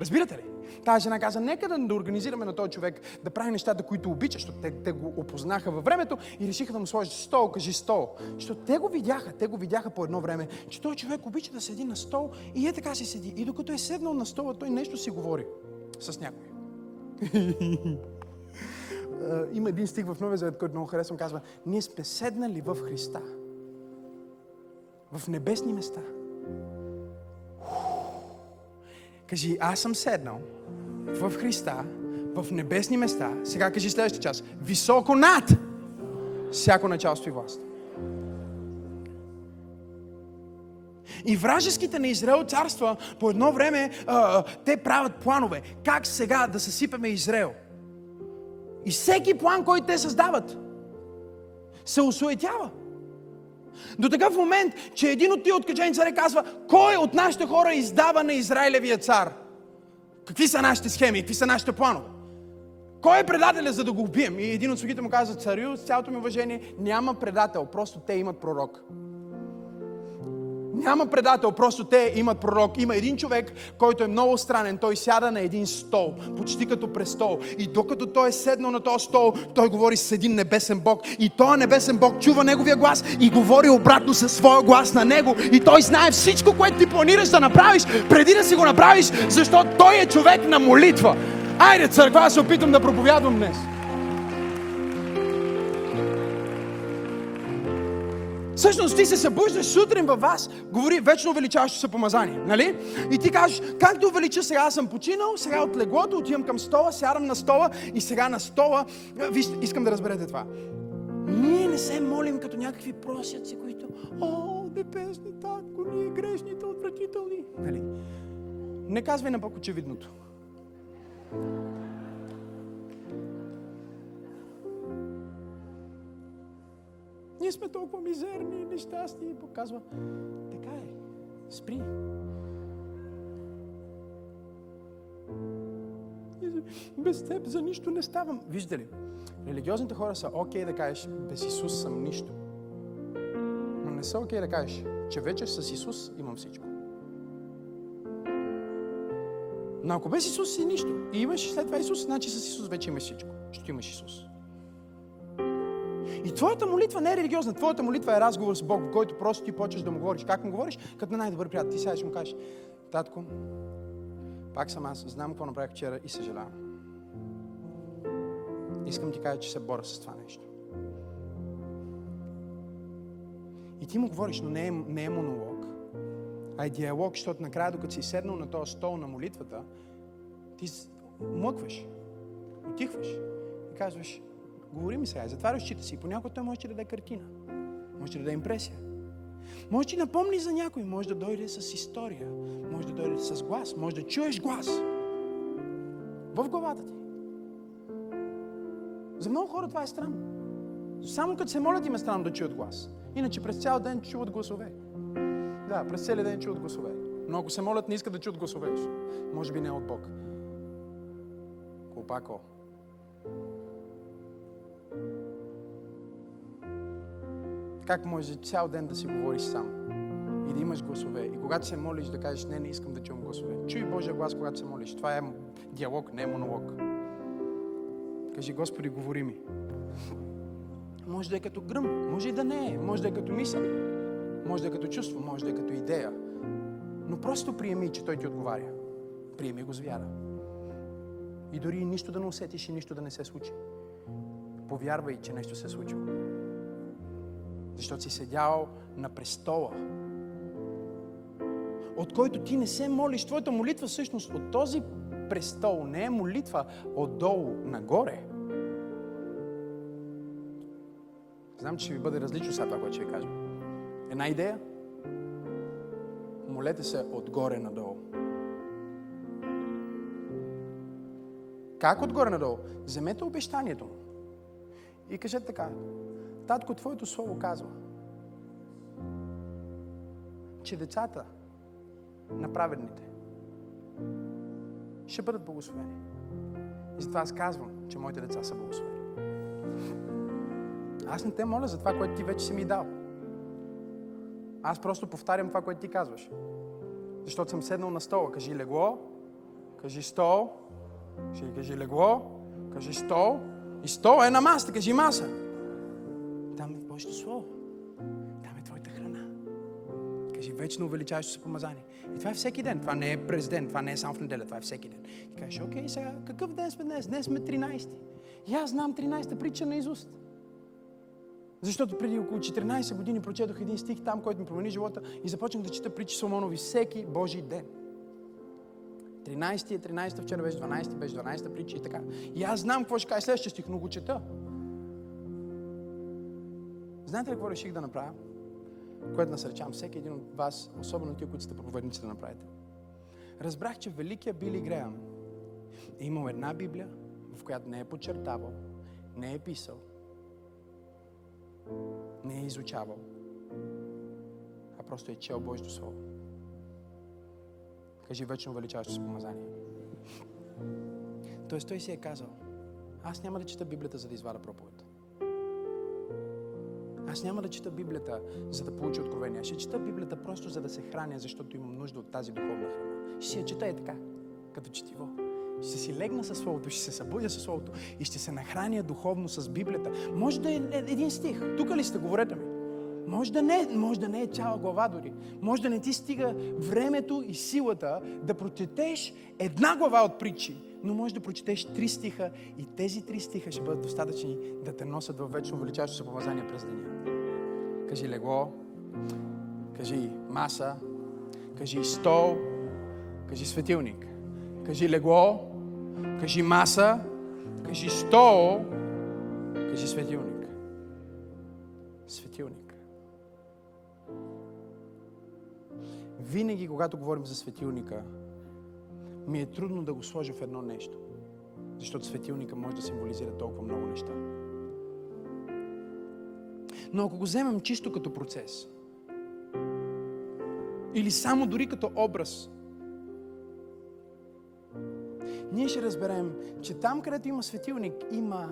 Разбирате ли? Тази жена каза, нека да, организираме на този човек да прави нещата, които обича, защото те, те го опознаха във времето и решиха да му сложат стол, кажи стол. Защото те го видяха, те го видяха по едно време, че този човек обича да седи на стол и е така си седи. И докато е седнал на стола, той нещо си говори с някой. Има един стих в Новия Завет, който много харесвам, казва, ние сме седнали в Христа. В небесни места. Кажи, аз съм седнал в Христа, в небесни места. Сега кажи следващия час. Високо над всяко началство и власт. И вражеските на Израел царства по едно време а, те правят планове. Как сега да съсипеме Израел? И всеки план, който те създават, се осуетява. До такъв момент, че един от тия откачени царе казва, кой от нашите хора издава на Израилевия цар? Какви са нашите схеми, какви са нашите планове? Кой е предателя, за да го убием? И един от слугите му казва, царю, с цялото ми уважение, няма предател, просто те имат пророк. Няма предател, просто те имат пророк. Има един човек, който е много странен. Той сяда на един стол, почти като престол. И докато той е седнал на този стол, той говори с един небесен Бог. И този небесен Бог чува неговия глас и говори обратно със своя глас на него. И той знае всичко, което ти планираш да направиш, преди да си го направиш, защото той е човек на молитва. Айде, църква, аз се опитам да проповядвам днес. Всъщност ти се събуждаш сутрин във вас, говори вечно увеличаващо се помазание, нали? И ти кажеш, как да увелича, сега съм починал, сега от леглото отивам към стола, сядам на стола и сега на стола, вижте, искам да разберете това. Ние не се молим като някакви просяци, които, о, небесни татко, ние грешните, отвратителни. Нали? Не казвай на Бог очевидното. Ние сме толкова мизерни нещастни. И показва, така е, спри. Без теб за нищо не ставам. Вижда ли, религиозните хора са окей okay да кажеш, без Исус съм нищо. Но не са окей okay да кажеш, че вече с Исус имам всичко. Но ако без Исус си нищо и имаш след това Исус, значи с Исус вече имаш всичко. Ще имаш Исус. И твоята молитва не е религиозна. Твоята молитва е разговор с Бог, който просто ти почваш да му говориш. Как му говориш? Като на най-добър приятел. Ти сега ще му кажеш, татко, пак съм аз, знам какво направих вчера и съжалявам. Искам ти кажа, че се боря с това нещо. И ти му говориш, но не е, не е монолог, а е диалог, защото накрая, докато си седнал на този стол на молитвата, ти млъкваш, отихваш и казваш, говори ми сега, затваряш очите си. Понякога той може да даде картина, може да даде импресия. Може да напомни за някой, може да дойде с история, може да дойде с глас, може да чуеш глас в главата ти. За много хора това е странно. Само като се молят им е странно да чуят глас. Иначе през цял ден чуват гласове. Да, през целия ден чуват гласове. Но ако се молят, не искат да чуят гласове. Може би не от Бог. Колпако. Как може цял ден да си говориш сам и да имаш гласове? И когато се молиш да кажеш, не, не искам да чувам гласове. Чуй Божия глас, когато се молиш. Това е диалог, не е монолог. Кажи, Господи, говори ми. Може да е като гръм, може и да не е, може да е като мисъл, може да е като чувство, може да е като идея. Но просто приеми, че Той ти отговаря. Приеми го с вяра. И дори нищо да не усетиш и нищо да не се случи. Повярвай, че нещо се е случило. Защото си седял на престола, от който ти не се молиш. Твоята молитва всъщност от този престол не е молитва отдолу нагоре. Знам, че ще ви бъде различно сега това, което ще ви кажа. Една идея? Молете се отгоре надолу. Как отгоре надолу? Вземете обещанието му. И кажете така. Татко, Твоето Слово казва, че децата на праведните ще бъдат благословени. И затова аз казвам, че моите деца са благословени. Аз не те моля за това, което ти вече си ми дал. Аз просто повтарям това, което ти казваш. Защото съм седнал на стола. Кажи легло, кажи стол, кажи легло, кажи стол. И стол е на масата, кажи маса. Там е Божието Слово. Там е твоята храна. Кажи вечно увеличаващо се помазание. И това е всеки ден. Това не е през ден, това не е само в неделя, това е всеки ден. И кажеш, окей, сега какъв ден сме днес? Днес сме 13. И аз знам 13-та притча на Изуст. Защото преди около 14 години прочетох един стих там, който ми промени живота и започнах да чета притчи Соломонови всеки Божий ден. 13 е 13, вчера беше 12, беше 12 притча и така. И аз знам какво ще кажа следващия стих, но го чета. Знаете ли какво реших да направя? Което насърчавам всеки един от вас, особено тия, които сте проповедници, да направите. Разбрах, че великият Били Греъм е имал една Библия, в която не е подчертавал, не е писал, не е изучавал, а просто е чел Божието Слово. Кажи вечно величаващо с помазание. Тоест той си е казал, аз няма да чета Библията, за да извада проповед. Аз няма да чета Библията, за да получа откровение. Ще чета Библията просто за да се храня, защото имам нужда от тази духовна храна. Ще си я чета и така, като четиво. Ще си легна със Словото, ще се събудя със Словото и ще се нахраня духовно с Библията. Може да е един стих. Тук ли сте? Говорете ми. Може да, не, може да не е цяла глава дори. Може да не ти стига времето и силата да прочетеш една глава от притчи, но може да прочетеш три стиха и тези три стиха ще бъдат достатъчни да те носят във вечно увеличаващо се помазание през деня. Кажи легло, кажи маса, кажи стол, кажи светилник. Кажи легло, кажи маса, кажи стол, кажи светилник. Светилник. Винаги, когато говорим за светилника, ми е трудно да го сложа в едно нещо. Защото светилника може да символизира толкова много неща. Но ако го вземем чисто като процес, или само дори като образ, ние ще разберем, че там, където има светилник, има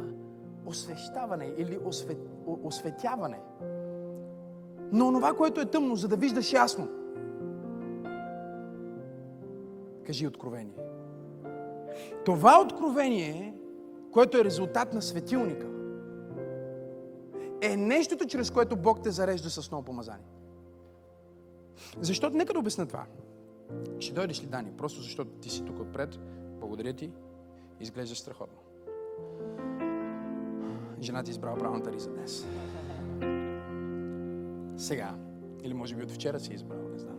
освещаване или освет, осветяване. Но това, което е тъмно, за да виждаш ясно. Кажи откровение. Това откровение, което е резултат на светилника, е нещото, чрез което Бог те зарежда с ново помазание. Защото, нека да обясня това. Ще дойдеш ли, Дани? Просто защото ти си тук отпред. Благодаря ти. Изглеждаш страхотно. Жена ти е избрала правилната риза днес. Сега. Или може би от вчера си е избрал, не знам.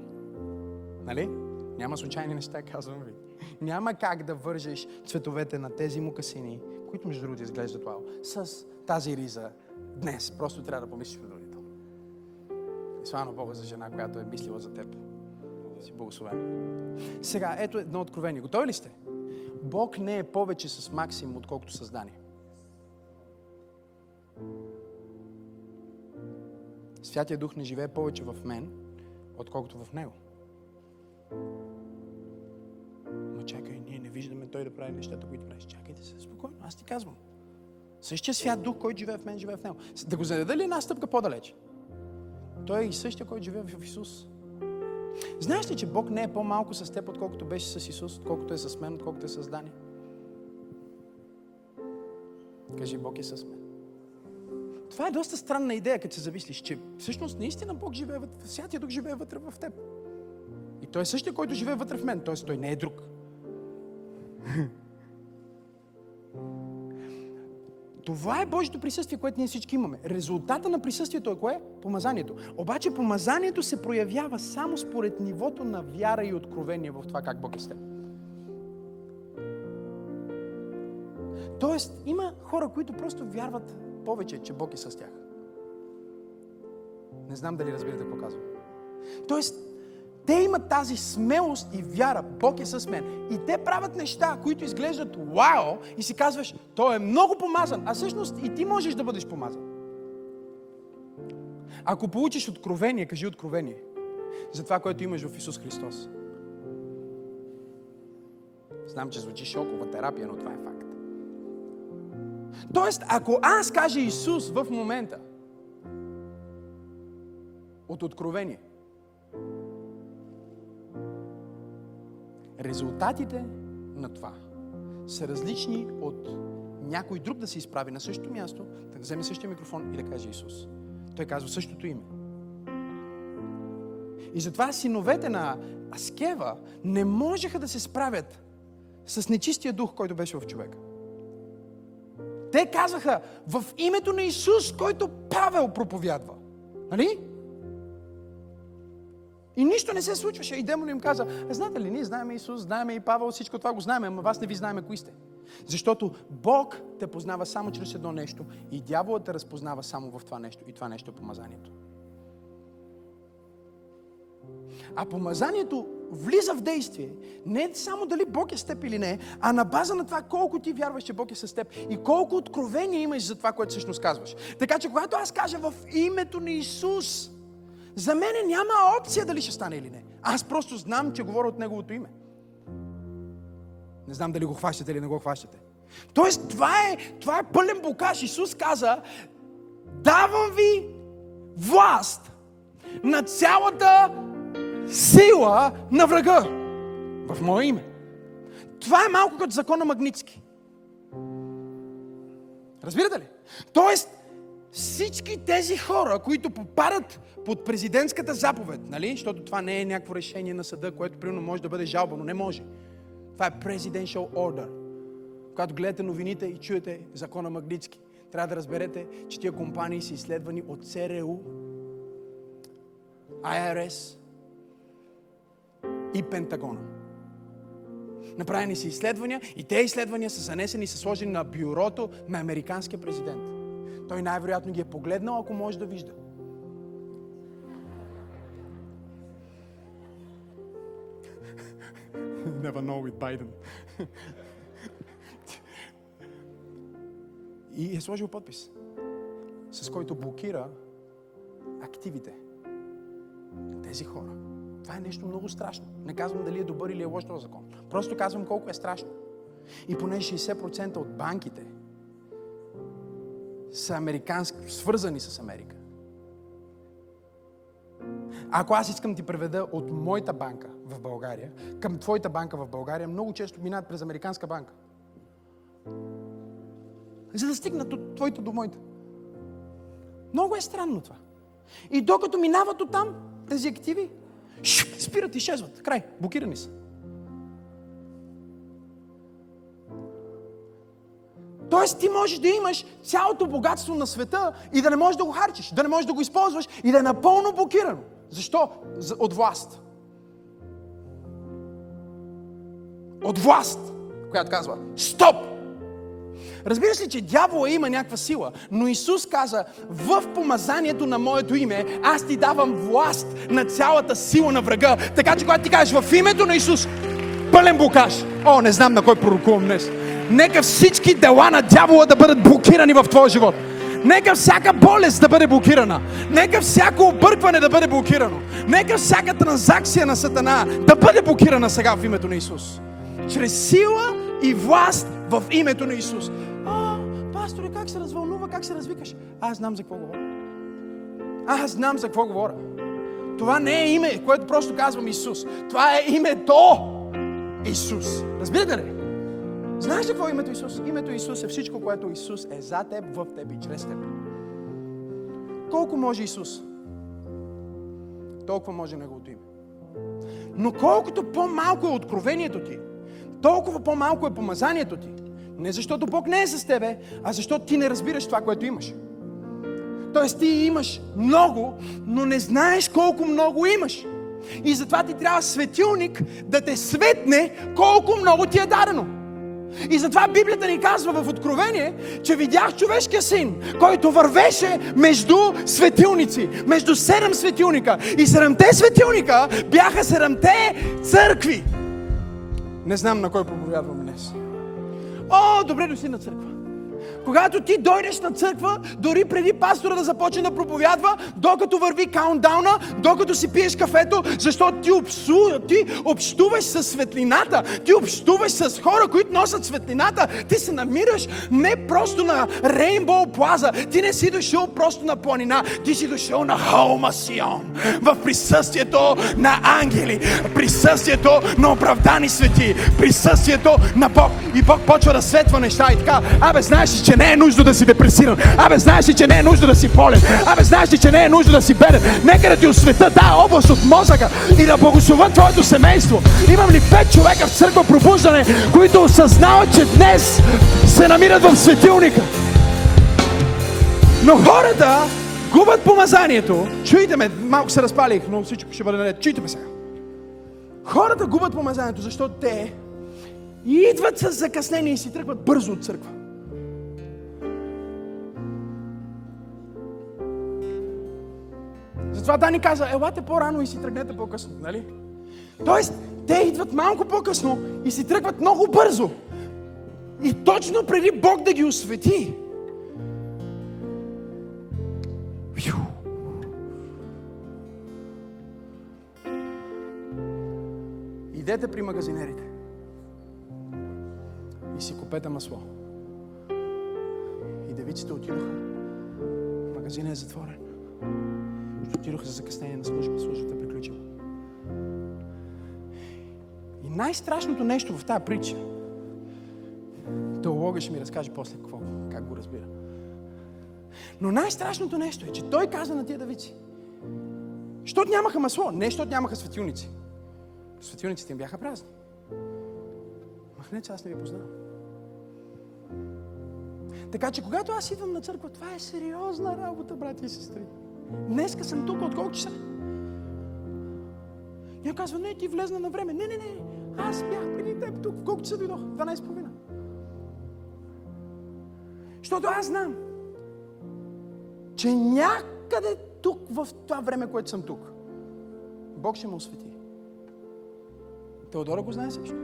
Нали? Няма случайни неща, казвам ви. Няма как да вържеш цветовете на тези мукасини, които между другото изглеждат вау, с тази риза днес. Просто трябва да помислиш предварително. И слава Бога за жена, която е мислила за теб. Си благословен. Сега, ето едно откровение. Готови ли сте? Бог не е повече с Максим, отколкото създание. Святия Дух не живее повече в мен, отколкото в Него. Чакай, ние не виждаме Той да прави нещата, които прави. Чакайте се, спокойно, аз ти казвам. Същия свят Дух, който живее в мен, живее в Него. Да го заведа ли една стъпка по-далеч? Той е и същия, който живее в Исус. Знаеш ли, че Бог не е по-малко с теб, отколкото беше с Исус, отколкото е с мен, отколкото е с Дани? Кажи, Бог е с мен. Това е доста странна идея, като се замислиш, че всъщност наистина Бог живее Святия Дух живее вътре в теб. И той е същия, който живее вътре в мен, т.е. той не е друг. Това е Божието присъствие, което ние всички имаме. Резултата на присъствието е кое? Помазанието. Обаче помазанието се проявява само според нивото на вяра и откровение в това как Бог е с теб. Тоест, има хора, които просто вярват повече, че Бог е с тях. Не знам дали разбирате какво казвам. Тоест, те имат тази смелост и вяра. Бог е с мен. И те правят неща, които изглеждат вау и си казваш, той е много помазан. А всъщност и ти можеш да бъдеш помазан. Ако получиш откровение, кажи откровение за това, което имаш в Исус Христос. Знам, че звучи шокова терапия, но това е факт. Тоест, ако аз кажа Исус в момента от откровение, резултатите на това са различни от някой друг да се изправи на същото място, да вземе същия микрофон и да каже Исус. Той казва същото име. И затова синовете на Аскева не можеха да се справят с нечистия дух, който беше в човека. Те казваха в името на Исус, който Павел проповядва. Нали? И нищо не се случваше. И демон им каза, е, знаете ли, ние знаем Исус, знаем и Павел, всичко това го знаем, ама вас не ви знаем кои сте. Защото Бог те познава само чрез едно нещо и дяволът те разпознава само в това нещо. И това нещо е помазанието. А помазанието влиза в действие не само дали Бог е с теб или не, а на база на това колко ти вярваш, че Бог е с теб и колко откровение имаш за това, което всъщност казваш. Така че когато аз кажа в името на Исус, за мен няма опция дали ще стане или не. Аз просто знам, че говоря от Неговото име. Не знам дали го хващате или не го хващате. Тоест, това е, това е пълен букаш. Исус каза, давам ви власт на цялата сила на врага в мое име. Това е малко като закона Магницки. Разбирате ли? Тоест, всички тези хора, които попадат под президентската заповед, нали? Защото това не е някакво решение на съда, което примерно може да бъде жалбано. Не може. Това е presidential order. Когато гледате новините и чуете закона Магницки, трябва да разберете, че тия компании са изследвани от ЦРУ, IRS и Пентагона. Направени са изследвания и те изследвания са занесени и са сложени на бюрото на американския президент. Той най-вероятно ги е погледнал, ако може да вижда. Never know with Biden. И е сложил подпис, с който блокира активите на тези хора. Това е нещо много страшно. Не казвам дали е добър или е лош този закон. Просто казвам колко е страшно. И поне 60% от банките – са американски, свързани с Америка. Ако аз искам ти преведа от моята банка в България към твоята банка в България, много често минат през американска банка. За да стигнат от твоята до моята. Много е странно това. И докато минават от там, тези активи, шуп, спират и изчезват. Край. Блокирани са. Тоест ти можеш да имаш цялото богатство на света и да не можеш да го харчиш, да не можеш да го използваш и да е напълно блокирано. Защо? За- От власт. От власт, която казва Стоп! Разбираш ли, че дявола има някаква сила, но Исус каза, в помазанието на моето име, аз ти давам власт на цялата сила на врага. Така че когато ти кажеш в името на Исус, пълен блокаж. О, не знам на кой пророкувам днес. Нека всички дела на дявола да бъдат блокирани в твоя живот. Нека всяка болест да бъде блокирана. Нека всяко объркване да бъде блокирано. Нека всяка транзакция на Сатана да бъде блокирана сега в името на Исус. Чрез сила и власт в името на Исус. А, пасторе, как се развълнува, как се развикаш? Аз знам за какво говоря. Аз знам за какво говоря. Това не е име, което просто казвам Исус. Това е името Исус. Разбирате ли? Знаеш ли какво е името Исус? Името Исус е всичко, което Исус е за теб, в теб и чрез теб. Колко може Исус? Толкова може Неговото име. Но колкото по-малко е откровението ти, толкова по-малко е помазанието ти. Не защото Бог не е с тебе, а защото ти не разбираш това, което имаш. Тоест ти имаш много, но не знаеш колко много имаш. И затова ти трябва светилник да те светне колко много ти е дадено. И затова Библията ни казва в Откровение, че видях човешкия син, който вървеше между светилници, между седем светилника. И седемте светилника бяха седемте църкви. Не знам на кой проповядвам днес. О, добре дошли на църква. Когато ти дойдеш на църква, дори преди пастора да започне да проповядва, докато върви каунтдауна, докато си пиеш кафето, защото ти, обсу, ти общуваш с светлината, ти общуваш с хора, които носят светлината, ти се намираш не просто на Рейнбоу Плаза, ти не си дошъл просто на планина, ти си дошъл на Холма Сион, в присъствието на ангели, присъствието на оправдани свети, присъствието на Бог. И Бог почва да светва неща и така. Абе, знаеш че не е нужно да си депресиран? Абе, знаеш ли, че не е нужно да си болен? Абе, знаеш ли, че не е нужно да си беден? Нека да ти освета тази област от мозъка и да благословя твоето семейство. Имам ли пет човека в църква пробуждане, които осъзнават, че днес се намират в светилника? Но хората губят помазанието. Чуйте ме, малко се разпалих, но всичко ще бъде наред. Чуйте ме сега. Хората губят помазанието, защото те идват с закъснение и си тръгват бързо от църква. Затова Дани каза, елате по-рано и си тръгнете по-късно, нали? Тоест, те идват малко по-късно и си тръгват много бързо. И точно преди Бог да ги освети. Идете при магазинерите и си купете масло. И девиците отидоха. Магазинът е затворен. Отидоха за закъснение на служба. Службата приключила. И най-страшното нещо в тази притча, теолога ще ми разкаже после какво, как го разбира. Но най-страшното нещо е, че той каза на тия давици, защото нямаха масло, не защото нямаха светилници. Светилниците им бяха празни. Махнете, аз не ви познавам. Така че, когато аз идвам на църква, това е сериозна работа, брати и сестри. Днеска съм тук, от колко часа? Някой казва, не, ти влезна на време. Не, не, не, аз бях преди теб тук. В колко часа дойдох? 12.30. Защото аз знам, че някъде тук, в това време, което съм тук, Бог ще ме освети. Теодора го знае също.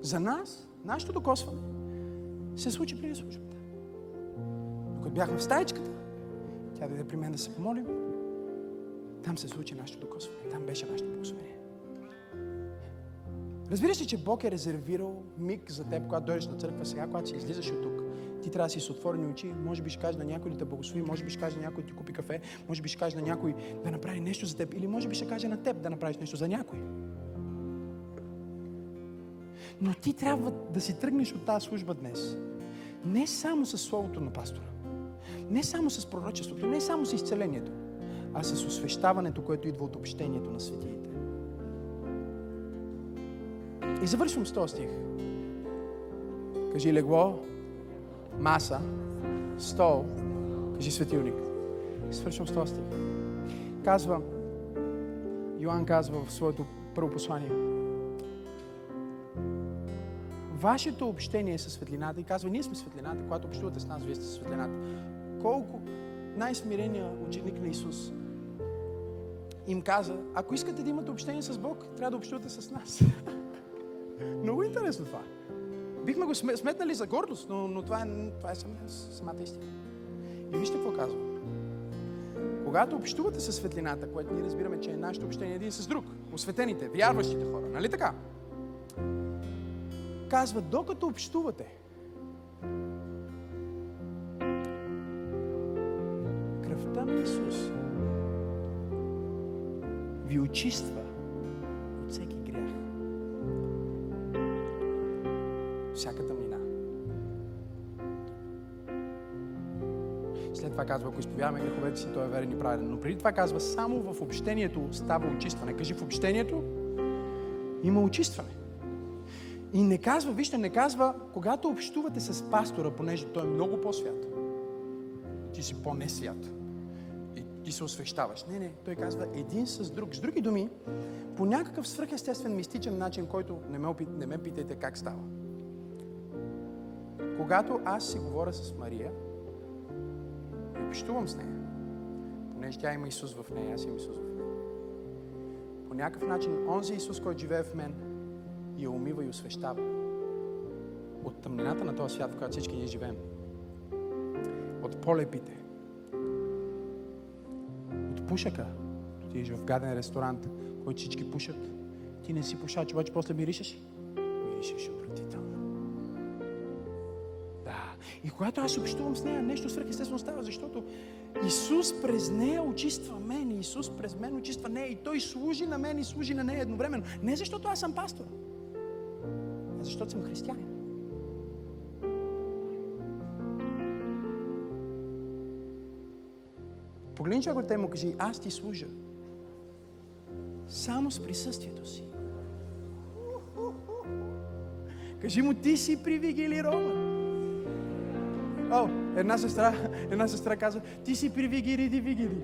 За нас, нашето докосване се случи преди службата. Докато бяхме в стаечката, тя дойде при мен да се помолим. Там се случи нашето докосване. Там беше нашето благословение. Разбираш ли, че Бог е резервирал миг за теб, когато дойдеш на църква, сега, когато си излизаш от тук, ти трябва да си с отворени очи, може би ще каже на някой да те благослови, може би ще каже на някой да ти купи кафе, може би ще каже на някой да направи нещо за теб, или може би ще каже на теб да направиш нещо за някой. Но ти трябва да си тръгнеш от тази служба днес. Не само с словото на пастора, не само с пророчеството, не само с изцелението, а с освещаването, което идва от общението на светиите. И завършвам с този стих. Кажи легло, маса, стол, кажи светилник. И свършвам с този стих. Казва, Йоанн казва в своето първо послание, вашето общение с светлината и казва, ние сме светлината, когато общувате с нас, вие сте светлината. Колко най-смирения ученик на Исус им каза, ако искате да имате общение с Бог, трябва да общувате с нас. Много интересно това. Бихме го сметнали за гордост, но, но това е, това е сам, самата истина. И вижте какво казва. Когато общувате с светлината, което ние разбираме, че е нашето общение един с друг, осветените, вярващите хора, нали така? Казва, докато общувате, Исус ви очиства от всеки грях. Всяка тъмнина. След това казва, ако изповядаме греховете си, той е верен и праведен. Но преди това казва, само в общението става очистване. Кажи, в общението има очистване. И не казва, вижте, не казва, когато общувате с пастора, понеже той е много по-свят, ти си по-несвят ти се освещаваш. Не, не, той казва един с друг. С други думи, по някакъв свръхестествен, мистичен начин, който не ме, опит, не ме питайте как става. Когато аз си говоря с Мария и общувам с нея, понеже тя има Исус в нея, аз имам Исус в нея, по някакъв начин, онзи Исус, който живее в мен, я умива и освещава. От тъмнината на този свят, в който всички ние живеем. От полепите. Пушака. Отидеш в гаден ресторант, който всички пушат. Ти не си пушач, обаче после миришеш. Миришеш отвратително. Да. И когато аз общувам с нея, нещо свръхестествено става, защото Исус през нея очиства мен, Исус през мен очиства нея и Той служи на мен и служи на нея едновременно. Не защото аз съм пастор, а защото съм християнин. Погледни човекът те му кажи, аз ти служа. Само с присъствието си. Кажи му, ти си привигилирован. О, една сестра, една сестра казва, ти си привигири ди вигири.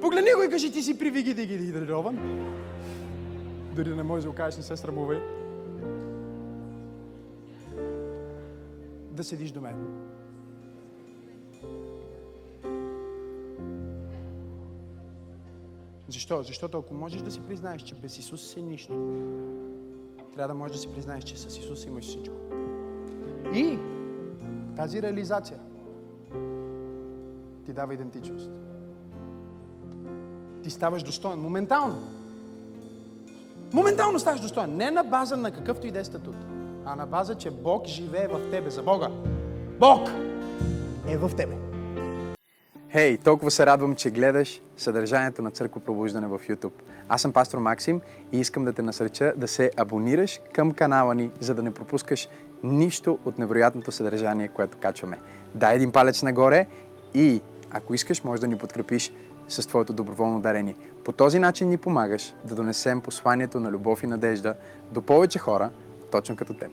Погледни го и кажи, ти си привиги да ги дидрован. Дори да не можеш да го кажеш, не се срамувай. Да седиш до мен. Защо? Защото ако можеш да си признаеш, че без Исус си нищо, трябва да можеш да си признаеш, че с Исус имаш всичко. И тази реализация ти дава идентичност. Ти ставаш достоен. Моментално. Моментално ставаш достоен. Не на база на какъвто и да е статут, а на база, че Бог живее в тебе. За Бога. Бог е в тебе. Хей, hey, толкова се радвам, че гледаш съдържанието на Църква Пробуждане в YouTube. Аз съм пастор Максим и искам да те насреча да се абонираш към канала ни, за да не пропускаш нищо от невероятното съдържание, което качваме. Дай един палец нагоре и ако искаш, може да ни подкрепиш с твоето доброволно дарение. По този начин ни помагаш да донесем посланието на любов и надежда до повече хора, точно като теб.